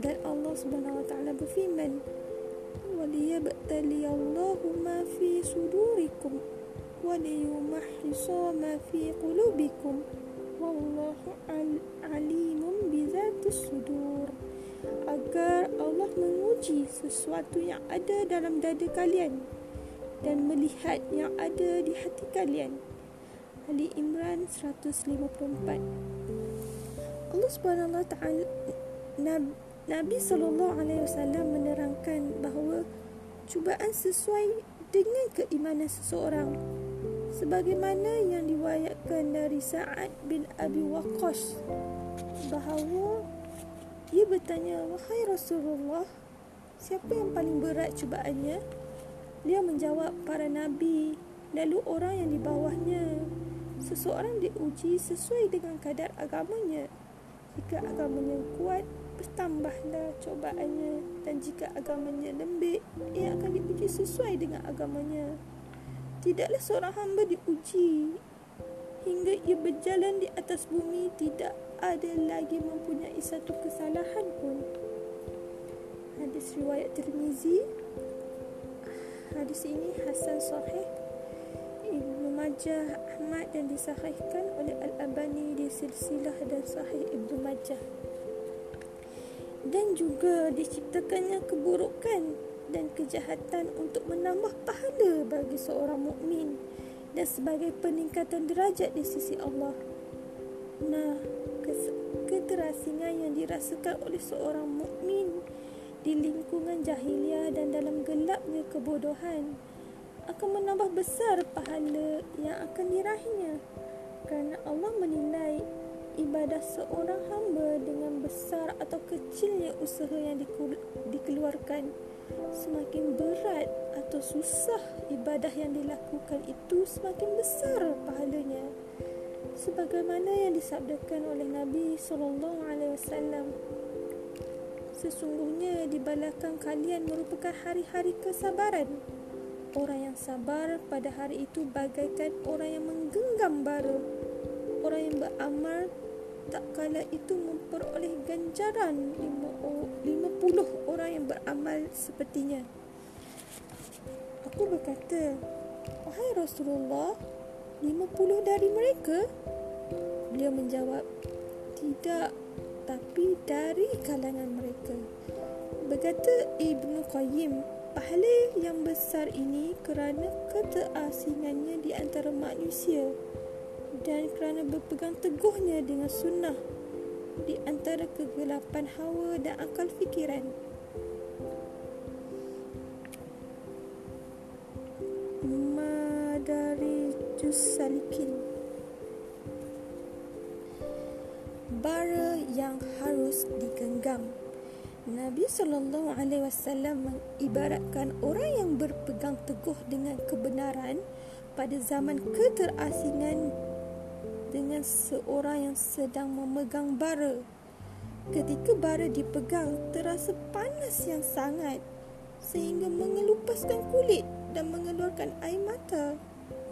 dan Allah Subhanahu wa taala berfirman waliyabtali Allahu ma fi sudurikum waliyumahhisa ma fi qulubikum wallahu alimun bi sudur agar Allah menguji sesuatu yang ada dalam dada kalian dan melihat yang ada di hati kalian. Ali Imran 154. Allah Taala Nabi sallallahu alaihi wasallam menerangkan bahawa cubaan sesuai dengan keimanan seseorang sebagaimana yang diwayatkan dari Sa'ad bin Abi Waqqas bahawa ia bertanya, Wahai Rasulullah, siapa yang paling berat cubaannya? Dia menjawab, para Nabi, lalu orang yang di bawahnya. Seseorang diuji sesuai dengan kadar agamanya. Jika agamanya kuat, bertambahlah cobaannya. Dan jika agamanya lembik, ia akan diuji sesuai dengan agamanya. Tidaklah seorang hamba diuji hingga ia berjalan di atas bumi tidak ada lagi mempunyai satu kesalahan pun. Hadis riwayat Tirmizi hadis ini Hasan Sahih Ibnu Majah Ahmad dan disahihkan oleh Al-Abani di silsilah dan Sahih Ibnu Majah dan juga diciptakannya keburukan dan kejahatan untuk menambah pahala bagi seorang mukmin dan sebagai peningkatan derajat di sisi Allah. Nah, keterasingan yang dirasakan oleh seorang mukmin di lingkungan jahiliah dan dalam gelapnya kebodohan akan menambah besar pahala yang akan diraihnya kerana Allah menilai ibadah seorang hamba dengan besar atau kecilnya usaha yang dikeluarkan semakin berat atau susah ibadah yang dilakukan itu semakin besar pahalanya sebagaimana yang disabdakan oleh Nabi sallallahu alaihi wasallam Sesungguhnya di belakang kalian merupakan hari-hari kesabaran. Orang yang sabar pada hari itu bagaikan orang yang menggenggam bara. Orang yang beramal tak kala itu memperoleh ganjaran 50 orang yang beramal sepertinya. Aku berkata, Wahai Rasulullah, 50 dari mereka? Beliau menjawab, Tidak, tapi dari kalangan mereka. Berkata Ibnu Qayyim, pahala yang besar ini kerana keterasingannya di antara manusia dan kerana berpegang teguhnya dengan sunnah di antara kegelapan hawa dan akal fikiran. Madari Jus Salikin bara yang harus digenggam. Nabi sallallahu alaihi wasallam mengibaratkan orang yang berpegang teguh dengan kebenaran pada zaman keterasingan dengan seorang yang sedang memegang bara. Ketika bara dipegang terasa panas yang sangat sehingga mengelupaskan kulit dan mengeluarkan air mata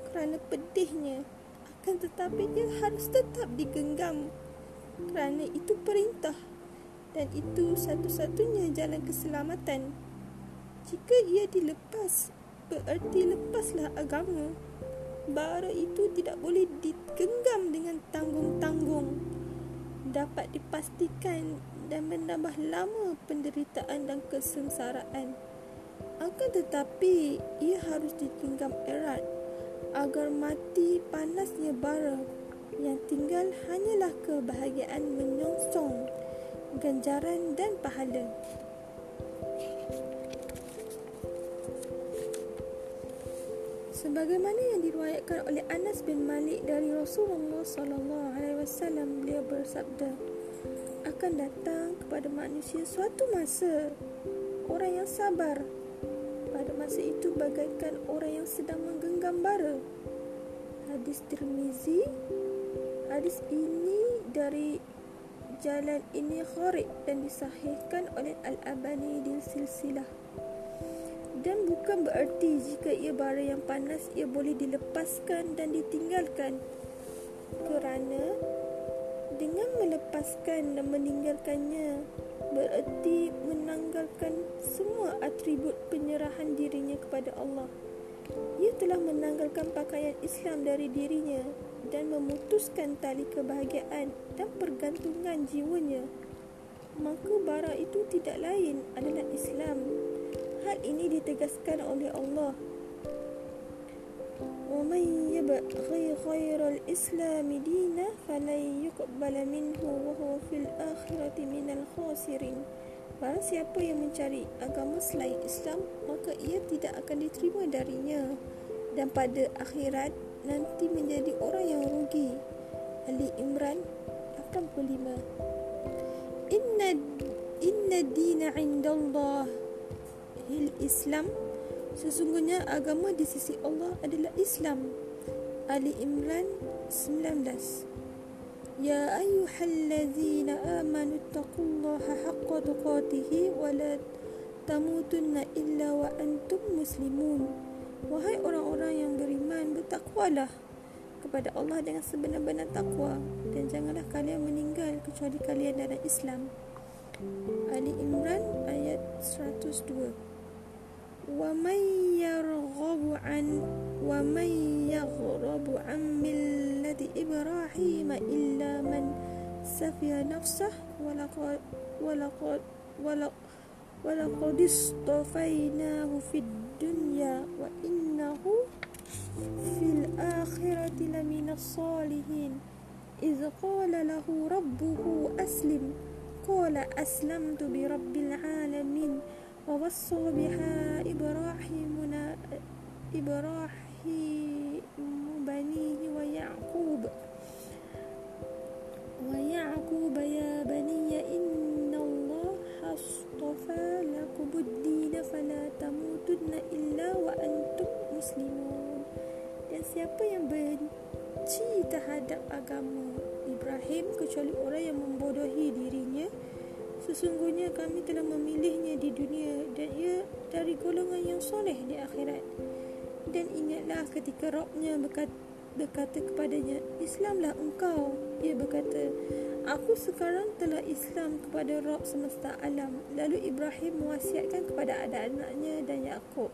kerana pedihnya akan tetapi dia harus tetap digenggam kerana itu perintah dan itu satu-satunya jalan keselamatan. Jika ia dilepas, bererti lepaslah agama. Bara itu tidak boleh digenggam dengan tanggung-tanggung. Dapat dipastikan dan menambah lama penderitaan dan kesengsaraan. Akan tetapi, ia harus digenggam erat agar mati panasnya bara yang tinggal hanyalah kebahagiaan menyongsong ganjaran dan pahala. Sebagaimana yang diriwayatkan oleh Anas bin Malik dari Rasulullah sallallahu alaihi wasallam, beliau bersabda, akan datang kepada manusia suatu masa orang yang sabar pada masa itu bagaikan orang yang sedang menggenggam bara. Hadis Tirmizi Hadis ini dari jalan ini kharib dan disahihkan oleh Al-Abani di silsilah. Dan bukan bererti jika ia bara yang panas ia boleh dilepaskan dan ditinggalkan. Kerana dengan melepaskan dan meninggalkannya bererti menanggalkan semua atribut penyerahan dirinya kepada Allah. Ia telah menanggalkan pakaian Islam dari dirinya dan memutuskan tali kebahagiaan dan pergantungan jiwanya maka bara itu tidak lain adalah Islam hal ini ditegaskan oleh Allah ومن يبغي غير الإسلام دينا فلن يقبل منه وهو في الآخرة من الخاسرين Barang siapa yang mencari agama selain Islam, maka ia tidak akan diterima darinya. Dan pada akhirat, nanti menjadi orang yang rugi. Ali Imran 85. Inna inna dina indallah il Islam. Sesungguhnya agama di sisi Allah adalah Islam. Ali Imran 19. Ya ayyuhallazina amanu taqullaha haqqa tuqatih wa la tamutunna illa wa antum muslimun. Wahai orang-orang yang beriman, bertakwalah kepada Allah dengan sebenar-benar takwa dan janganlah kalian meninggal kecuali kalian dalam Islam. Ali Imran ayat 102. ومن يرغب عن ومن يغرب عن ملة إبراهيم إلا من سفي نفسه ولقد ولقد ولقد ولقد اصطفيناه في الدنيا وإنه في الآخرة لمن الصالحين. إذ قال له ربه أسلم. قال أسلمت برب العالمين. ووصى بها إبراهيم إبراهيم بنيه ويعقوب ويعقوب يا بني إن الله اصطفى لكم الدين فلا تموتن إلا وأنتم مسلمون dan siapa yang benci terhadap agama Ibrahim kecuali orang yang membodohi dirinya Sesungguhnya kami telah memilihnya di dunia dan ia dari golongan yang soleh di akhirat. Dan ingatlah ketika Rabbnya berkata, kepadanya, Islamlah engkau. Ia berkata, Aku sekarang telah Islam kepada Rabb semesta alam. Lalu Ibrahim mewasiatkan kepada anak-anaknya dan Yaakob.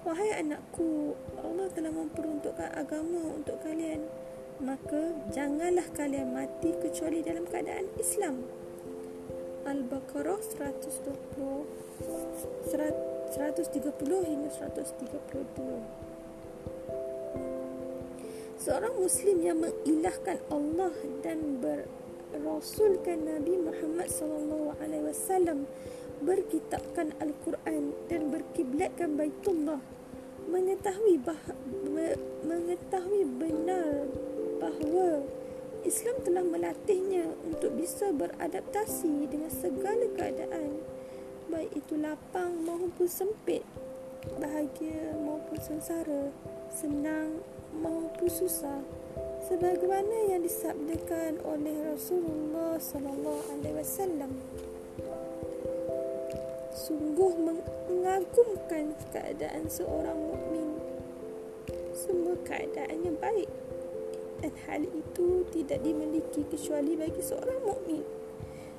Wahai anakku, Allah telah memperuntukkan agama untuk kalian. Maka janganlah kalian mati kecuali dalam keadaan Islam. Al-Baqarah 120 130 hingga 132 Seorang Muslim yang mengilahkan Allah dan berasulkan Nabi Muhammad sallallahu alaihi wasallam berkitabkan Al-Quran dan berkiblatkan Baitullah mengetahui bah- mengetahui benar bahawa Islam telah melatihnya untuk bisa beradaptasi dengan segala keadaan. Baik itu lapang maupun sempit bahagia maupun sengsara senang maupun susah. Sebagaimana yang disabdakan oleh Rasulullah sallallahu alaihi wasallam. Sungguh mengagumkan keadaan seorang mukmin. Semua keadaannya baik dan hal itu tidak dimiliki kecuali bagi seorang mukmin.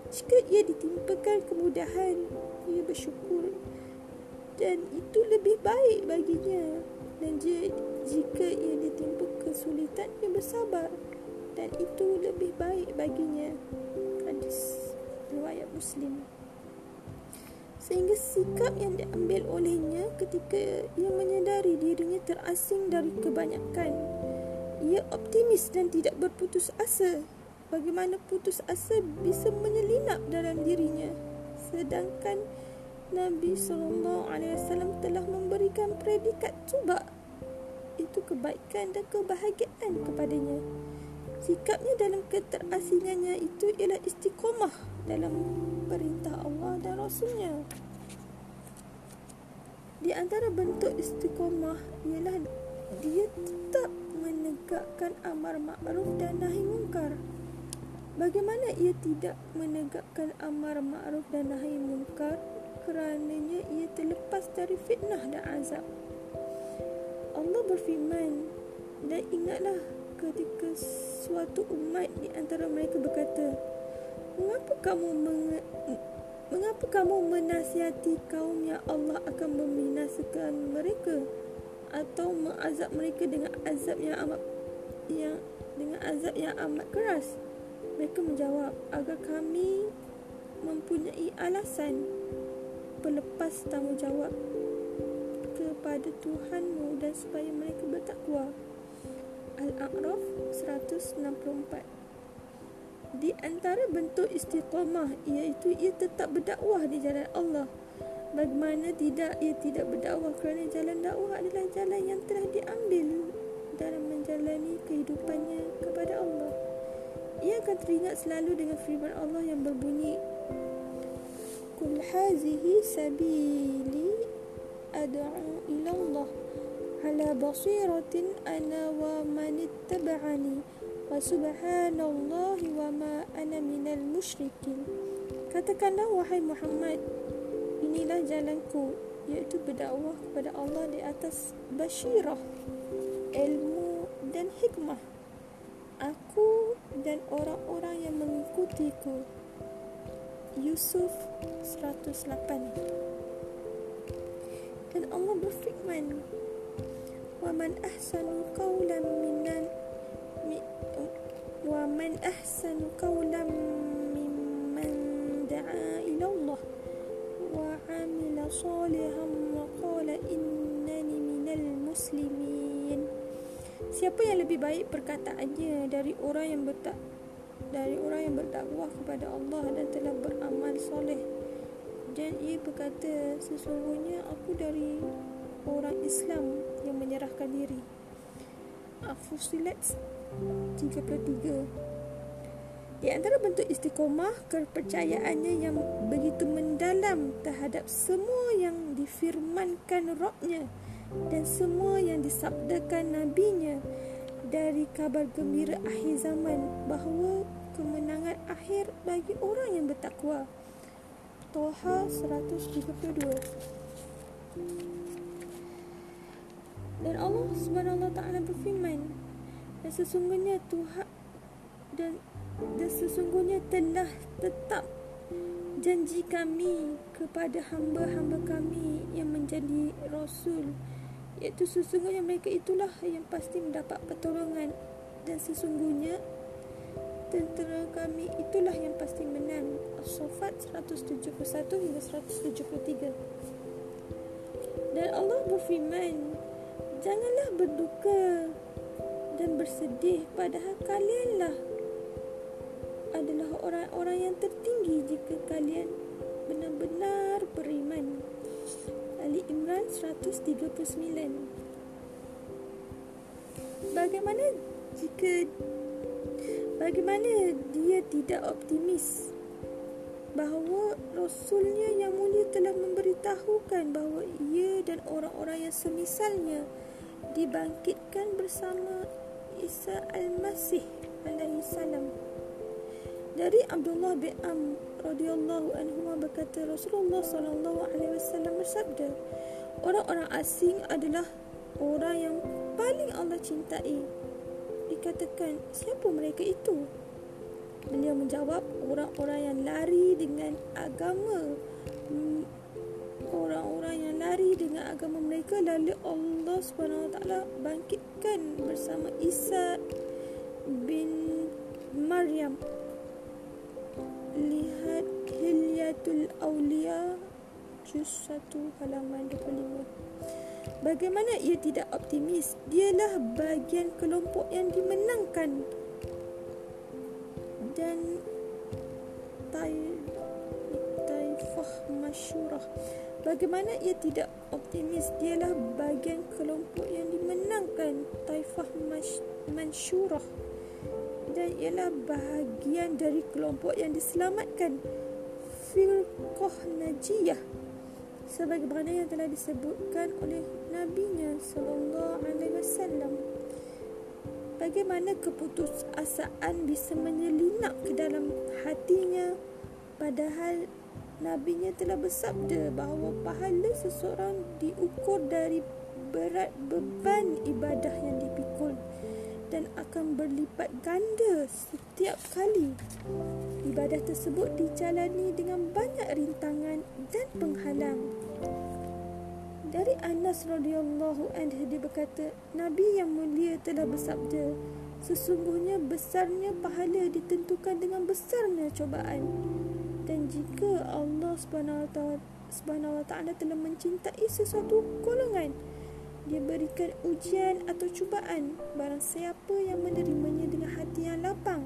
Jika ia ditimpakan kemudahan, ia bersyukur dan itu lebih baik baginya. Dan jika ia ditimpa kesulitan, ia bersabar dan itu lebih baik baginya. Hadis riwayat Muslim. Sehingga sikap yang diambil olehnya ketika ia menyedari dirinya terasing dari kebanyakan ia optimis dan tidak berputus asa. Bagaimana putus asa bisa menyelinap dalam dirinya? Sedangkan Nabi sallallahu alaihi wasallam telah memberikan predikat cuba itu kebaikan dan kebahagiaan kepadanya. Sikapnya dalam keterasingannya itu ialah istiqomah dalam perintah Allah dan Rasulnya. Di antara bentuk istiqomah ialah dia tetap menegakkan amar ma'ruf dan nahi munkar. Bagaimana ia tidak menegakkan amar ma'ruf dan nahi munkar? Kerananya ia terlepas dari fitnah dan azab. Allah berfirman dan ingatlah ketika suatu umat di antara mereka berkata, "Mengapa kamu menge- mengapa kamu menasihati kaum yang Allah akan membinasakan mereka?" Atau mengazab mereka dengan azab yang amat yang dengan azab yang amat keras. Mereka menjawab agar kami mempunyai alasan berlepas tanggungjawab kepada Tuhanmu dan supaya mereka bertakwa. Al-A'raf 164 Di antara bentuk istiqamah iaitu ia tetap berdakwah di jalan Allah Bagaimana tidak ia tidak berdakwah kerana jalan dakwah adalah jalan yang telah diambil dalam menjalani kehidupannya kepada Allah. Ia akan teringat selalu dengan firman Allah yang berbunyi Kul hazihi sabili ad'u ila Allah ala basiratin ana wa man ittaba'ani wa subhanallahi wa ma ana minal musyrikin Katakanlah wahai Muhammad inilah jalanku iaitu berdakwah kepada Allah di atas basyirah ilmu dan hikmah. Aku dan orang-orang yang mengikutiku. Yusuf 108 berfirman wa man ahsanu qawlan minan wa man ahsanu qawlan mimman da'a ila Allah wa qala innani minal muslimin Siapa yang lebih baik? Perkataannya dari orang yang bertak dari orang yang berdakwah kepada Allah dan telah beramal soleh. Dan ia berkata sesungguhnya aku dari orang Islam yang menyerahkan diri. Afusilat 33 Di antara bentuk istiqomah kepercayaannya yang begitu mendalam terhadap semua yang difirmankan rohnya dan semua yang disabdakan nabinya dari kabar gembira akhir zaman bahawa kemenangan akhir bagi orang yang bertakwa. Toha 132 Dan Allah Taala berfirman dan sesungguhnya Tuhan dan dan sesungguhnya telah tetap janji kami kepada hamba-hamba kami yang menjadi rasul. Iaitu sesungguhnya mereka itulah yang pasti mendapat pertolongan. Dan sesungguhnya tentera kami itulah yang pasti menang. As-Safat 171 hingga 173 dan Allah berfirman janganlah berduka dan bersedih padahal kalianlah adalah orang-orang yang tertinggi jika kalian benar-benar beriman Ali Imran 139 Bagaimana jika Bagaimana dia tidak optimis bahawa Rasulnya yang mulia telah memberitahukan bahawa ia dan orang-orang yang semisalnya dibangkitkan bersama Isa Al-Masih alaihi salam. Dari Abdullah bin Am radhiyallahu anhu berkata Rasulullah sallallahu alaihi wasallam bersabda orang-orang asing adalah orang yang paling Allah cintai. Dikatakan siapa mereka itu? Beliau menjawab orang-orang yang lari dengan agama. Hmm, orang-orang yang lari dengan agama mereka lalu Allah Subhanahu taala bangkitkan bersama Isa bin Maryam Hilyatul Aulia juz 1 halaman 25 Bagaimana ia tidak optimis? Dialah bagian kelompok yang dimenangkan dan taifah masyurah. Bagaimana ia tidak optimis? Dialah bagian kelompok yang dimenangkan taifah masyurah dan ialah bahagian dari kelompok yang diselamatkan firqah najiyah. Sebagaimana yang telah disebutkan oleh nabinya sallallahu alaihi wasallam. Bagaimana keputusasaan bisa menyelinap ke dalam hatinya padahal nabinya telah bersabda bahawa pahala seseorang diukur dari berat beban ibadah yang dipikul dan akan berlipat ganda setiap kali ibadah tersebut dijalani dengan banyak rintangan dan penghalang. Dari Anas radhiyallahu anhu dia berkata, Nabi yang mulia telah bersabda, sesungguhnya besarnya pahala ditentukan dengan besarnya cobaan. Dan jika Allah Subhanahu wa taala telah mencintai sesuatu golongan, dia berikan ujian atau cubaan. Barang siapa yang menerimanya dengan hati yang lapang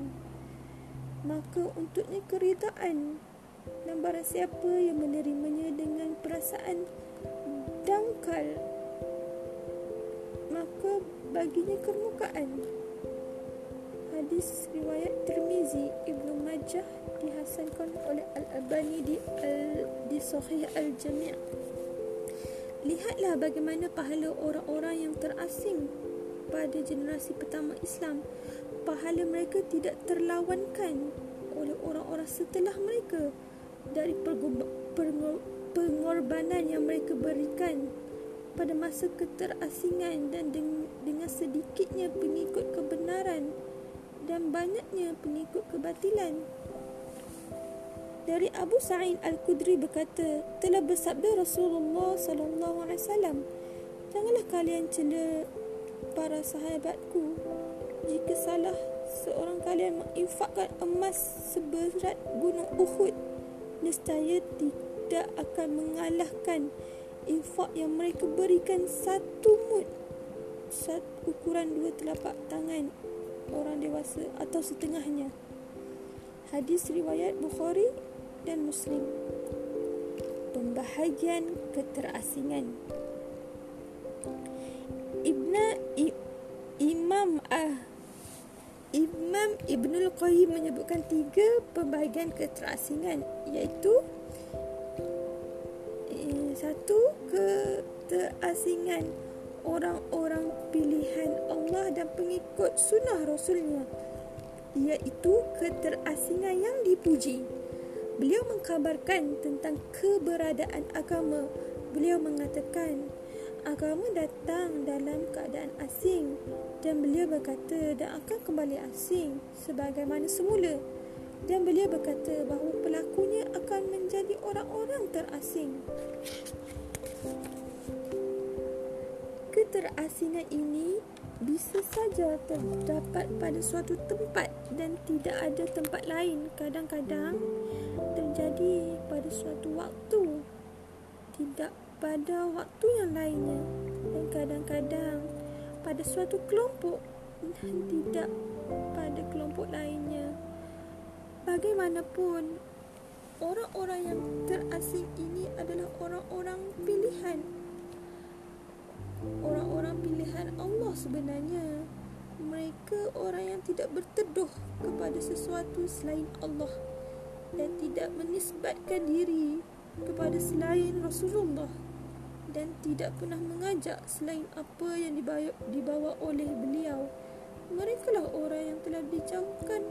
maka untuknya keridaan. Dan barang siapa yang menerimanya dengan perasaan dangkal maka baginya kemukaan hadis riwayat Tirmizi Ibnu Majah dihasankan oleh Al-Albani di al di Sahih Al-Jami' Lihatlah bagaimana pahala orang-orang yang terasing pada generasi pertama Islam. Pahala mereka tidak terlawankan oleh orang-orang setelah mereka dari pengorbanan yang mereka berikan pada masa keterasingan dan dengan sedikitnya pengikut kebenaran dan banyaknya pengikut kebatilan. Dari Abu Sa'id Al-Khudri berkata, telah bersabda Rasulullah sallallahu alaihi wasallam, Janganlah kalian cela para sahabatku. Jika salah seorang kalian menginfakkan emas seberat gunung Uhud nescaya tidak akan mengalahkan infak yang mereka berikan satu mud satu ukuran dua telapak tangan orang dewasa atau setengahnya hadis riwayat Bukhari dan Muslim pembahagian keterasingan Ibna I, Imam Ah Imam Ibnul Qayyim menyebutkan tiga pembahagian keterasingan iaitu eh, satu keterasingan orang-orang pilihan Allah dan pengikut sunnah Rasulnya iaitu keterasingan yang dipuji. Beliau mengkabarkan tentang keberadaan agama. Beliau mengatakan, agama datang dalam keadaan asing dan beliau berkata dan akan kembali asing sebagaimana semula dan beliau berkata bahawa pelakunya akan menjadi orang-orang terasing keterasingan ini bisa saja terdapat pada suatu tempat dan tidak ada tempat lain kadang-kadang terjadi pada suatu waktu tidak pada waktu yang lainnya dan kadang-kadang pada suatu kelompok dan tidak pada kelompok lainnya. Bagaimanapun, orang-orang yang terasing ini adalah orang-orang pilihan. Orang-orang pilihan Allah sebenarnya. Mereka orang yang tidak berteduh kepada sesuatu selain Allah dan tidak menisbatkan diri kepada selain Rasulullah dan tidak pernah mengajak selain apa yang dibawa, dibawa oleh beliau. Mereka lah orang yang telah dijauhkan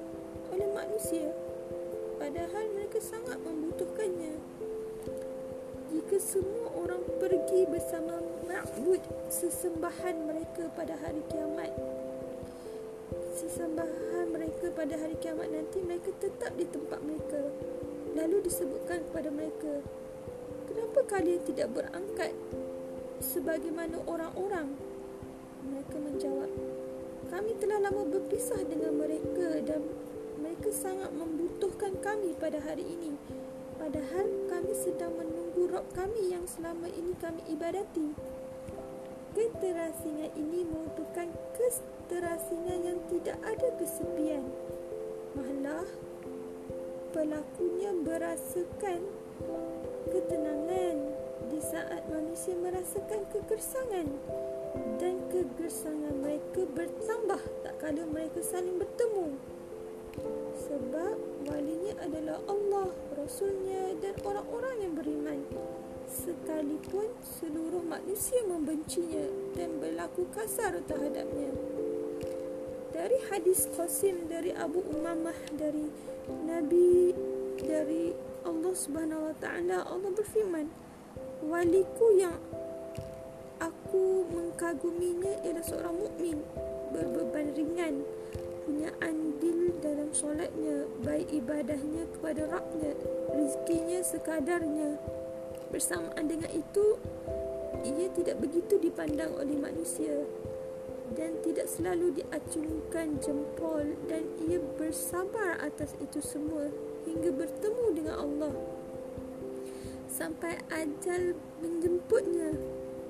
oleh manusia padahal mereka sangat membutuhkannya. Jika semua orang pergi bersama ma'bud sesembahan mereka pada hari kiamat, sesembahan mereka pada hari kiamat nanti mereka tetap di tempat mereka. Lalu disebutkan kepada mereka, Kenapa kalian tidak berangkat sebagaimana orang-orang? Mereka menjawab, kami telah lama berpisah dengan mereka dan mereka sangat membutuhkan kami pada hari ini. Padahal kami sedang menunggu Rob kami yang selama ini kami ibadati. Keterasingan ini merupakan keterasingan yang tidak ada kesepian. Malah, pelakunya berasakan ketenangan di saat manusia merasakan kegersangan dan kegersangan mereka bertambah tak kala mereka saling bertemu sebab walinya adalah Allah, Rasulnya dan orang-orang yang beriman sekalipun seluruh manusia membencinya dan berlaku kasar terhadapnya. Dari hadis Qasim dari Abu Umamah dari Nabi dari Allah Subhanahu Wa Taala Allah berfirman waliku yang aku mengkaguminya ialah seorang mukmin berbeban ringan punya dalam solatnya baik ibadahnya kepada Rabbnya rezekinya sekadarnya. Bersamaan dengan itu ia tidak begitu dipandang oleh manusia dan tidak selalu diacungkan jempol dan ia bersabar atas itu semua hingga bertemu dengan Allah. Sampai ajal menjemputnya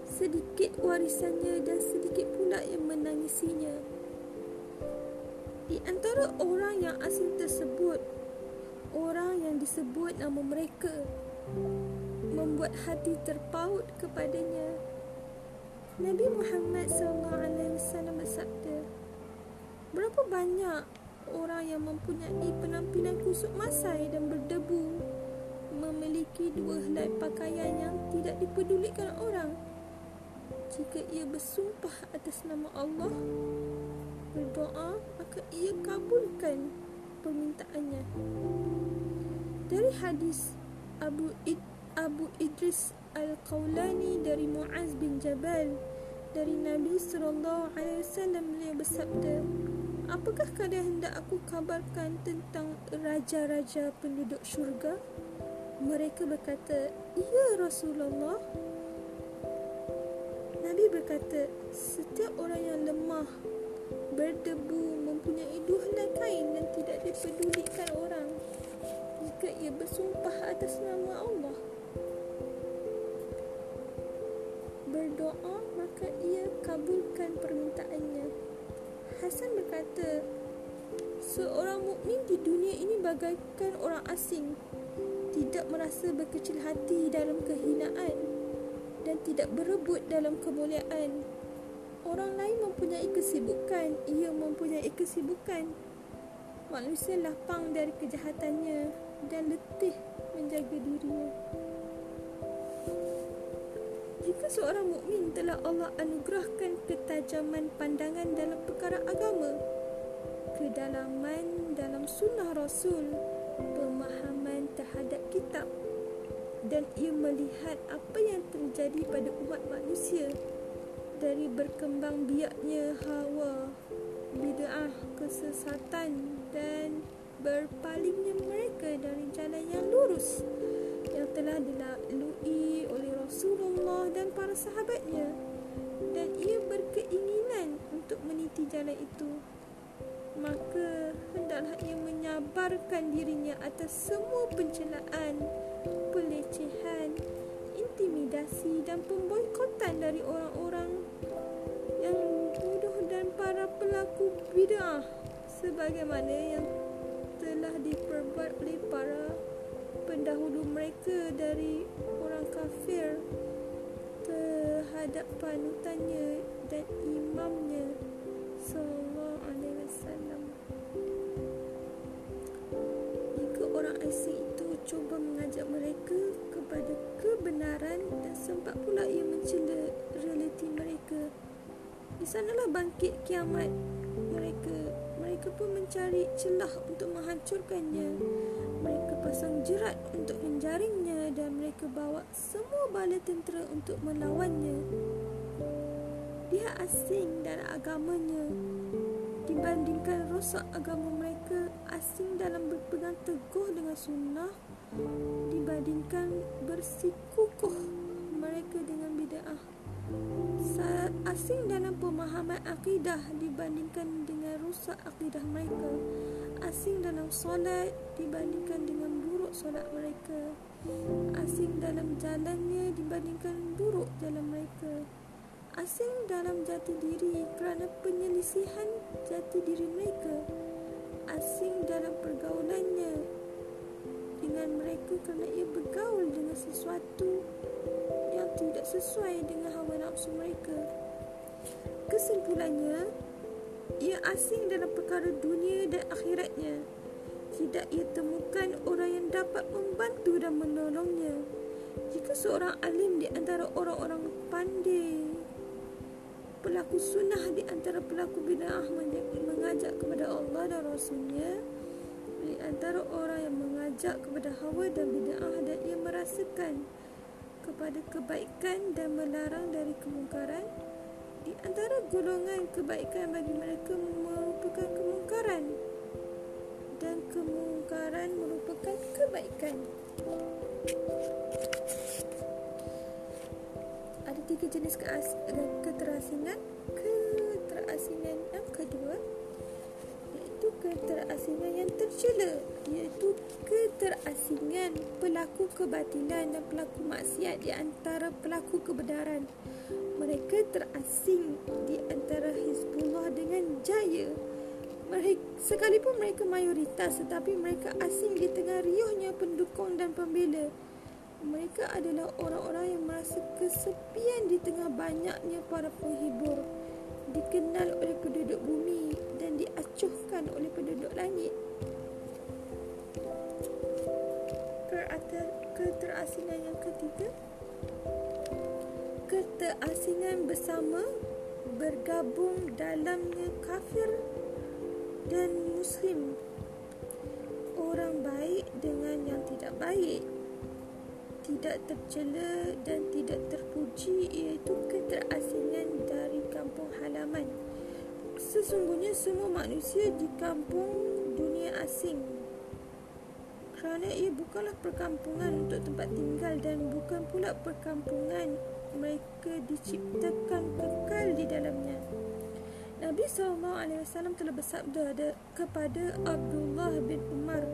sedikit warisannya dan sedikit pula yang menangisinya di antara orang yang asing tersebut orang yang disebut nama mereka membuat hati terpaut kepadanya. Nabi Muhammad SAW bersabda berapa banyak orang yang mempunyai penampilan kusut masai dan berdebu memiliki dua helai pakaian yang tidak dipedulikan orang. Jika ia bersumpah atas nama Allah berdoa maka ia kabulkan permintaannya dari hadis Abu Id, Abu Idris Al-Qawlani dari Muaz bin Jabal dari Nabi sallallahu alaihi wasallam beliau bersabda Apakah kalian hendak aku kabarkan tentang raja-raja penduduk syurga? Mereka berkata, Ya Rasulullah. Nabi berkata, setiap orang yang lemah, berdebu, mempunyai dua helai kain dan tidak dipedulikan orang jika ia bersumpah atas nama Allah. Berdoa, maka ia kabulkan permintaannya. Hasan berkata, seorang mukmin di dunia ini bagaikan orang asing, tidak merasa berkecil hati dalam kehinaan dan tidak berebut dalam kemuliaan. Orang lain mempunyai kesibukan, ia mempunyai kesibukan. Manusia lapang dari kejahatannya dan letih menjaga dirinya. Jika seorang mukmin telah Allah anugerahkan ketajaman pandangan dalam perkara agama, kedalaman dalam sunnah Rasul, pemahaman terhadap kitab dan ia melihat apa yang terjadi pada umat manusia dari berkembang biaknya hawa, bid'ah, kesesatan dan berpalingnya mereka dari jalan yang lurus yang telah dilalui oleh Rasulullah dan para sahabatnya. Dan ia berkeinginan untuk meniti jalan itu. Maka hendaklah ia menyabarkan dirinya atas semua pencelaan pelecehan, intimidasi dan pemboikotan dari orang-orang yang bodoh dan para pelaku bid'ah sebagaimana yang telah diperbuat oleh para pendahulu mereka dari orang kafir terhadap panutannya dan imamnya sallallahu alaihi wasallam. Jika orang asing cuba mengajak mereka kepada kebenaran dan sempat pula ia mencela realiti mereka. Di sanalah bangkit kiamat mereka. Mereka pun mencari celah untuk menghancurkannya. Mereka pasang jerat untuk menjaringnya dan mereka bawa semua bala tentera untuk melawannya. Dia asing dalam agamanya dibandingkan rosak agama mereka asing dalam berpegang teguh dengan sunnah dibandingkan bersikukuh mereka dengan bid'ah. Asing dalam pemahaman akidah dibandingkan dengan rusak akidah mereka. Asing dalam solat dibandingkan dengan buruk solat mereka. Asing dalam jalannya dibandingkan buruk jalan mereka. Asing dalam jati diri kerana penyelisihan jati diri mereka. Asing dalam pergaulannya dengan mereka kerana ia bergaul dengan sesuatu yang tidak sesuai dengan hawa nafsu mereka. Kesimpulannya, ia asing dalam perkara dunia dan akhiratnya. Tidak ia temukan orang yang dapat membantu dan menolongnya. Jika seorang alim di antara orang-orang pandai, pelaku sunnah di antara pelaku bid'ah mengajak kepada Allah dan Rasulnya, di antara orang yang mengajak kepada hawa dan bid'ah dan ia merasakan kepada kebaikan dan melarang dari kemungkaran di antara golongan kebaikan bagi mereka merupakan kemungkaran dan kemungkaran merupakan kebaikan. Ada tiga jenis keterasingan keterasingan yang kedua keterasingan yang tercela iaitu keterasingan pelaku kebatilan dan pelaku maksiat di antara pelaku kebenaran. Mereka terasing di antara Hizbullah dengan jaya. Mereka, sekalipun mereka mayoritas tetapi mereka asing di tengah riuhnya pendukung dan pembela. Mereka adalah orang-orang yang merasa kesepian di tengah banyaknya para penghibur dikenal oleh penduduk bumi dan diacuhkan oleh penduduk langit. Keterasingan yang ketiga. Keterasingan bersama Bergabung dalamnya kafir dan muslim. Orang baik dengan yang tidak baik. Tidak tercela dan tidak terpuji Iaitu keterasingan dari kampung halaman Sesungguhnya semua manusia di kampung dunia asing kerana ia bukanlah perkampungan untuk tempat tinggal dan bukan pula perkampungan mereka diciptakan kekal di dalamnya. Nabi SAW telah bersabda kepada Abdullah bin Umar,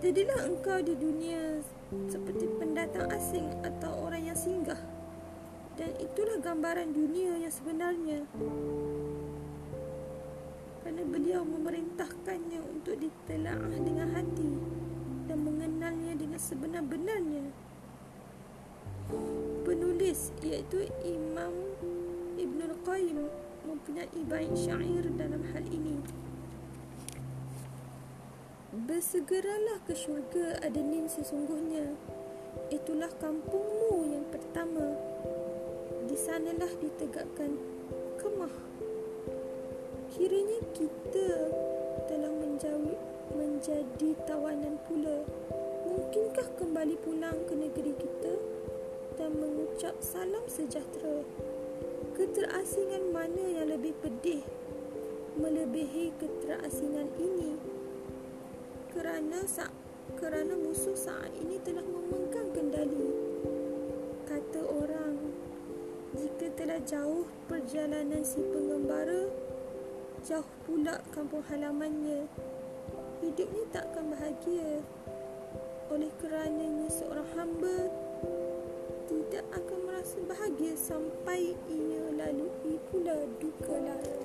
Jadilah engkau di dunia seperti pendatang asing atau orang yang singgah. Dan itulah gambaran dunia yang sebenarnya. Kerana beliau memerintahkannya untuk ditelaah dengan hati dan mengenalnya dengan sebenar-benarnya. Penulis iaitu Imam Ibn Al-Qayyim mempunyai baik syair dalam hal ini. Bersegeralah ke syurga Adenin sesungguhnya Itulah kampungmu yang pertama Di sanalah ditegakkan kemah. Kiranya kita telah menjauh, menjadi tawanan pula. Mungkinkah kembali pulang ke negeri kita Dan mengucap salam sejahtera? Keterasingan mana yang lebih pedih Melebihi keterasingan ini? Kerana sa- kerana musuh saat ini telah memegang kendali. Kata orang, jika telah jauh perjalanan si pengembara, jauh pula kampung halamannya. Hidupnya takkan bahagia. Oleh kerananya seorang hamba tidak akan merasa bahagia sampai ia lalui pula duka lara.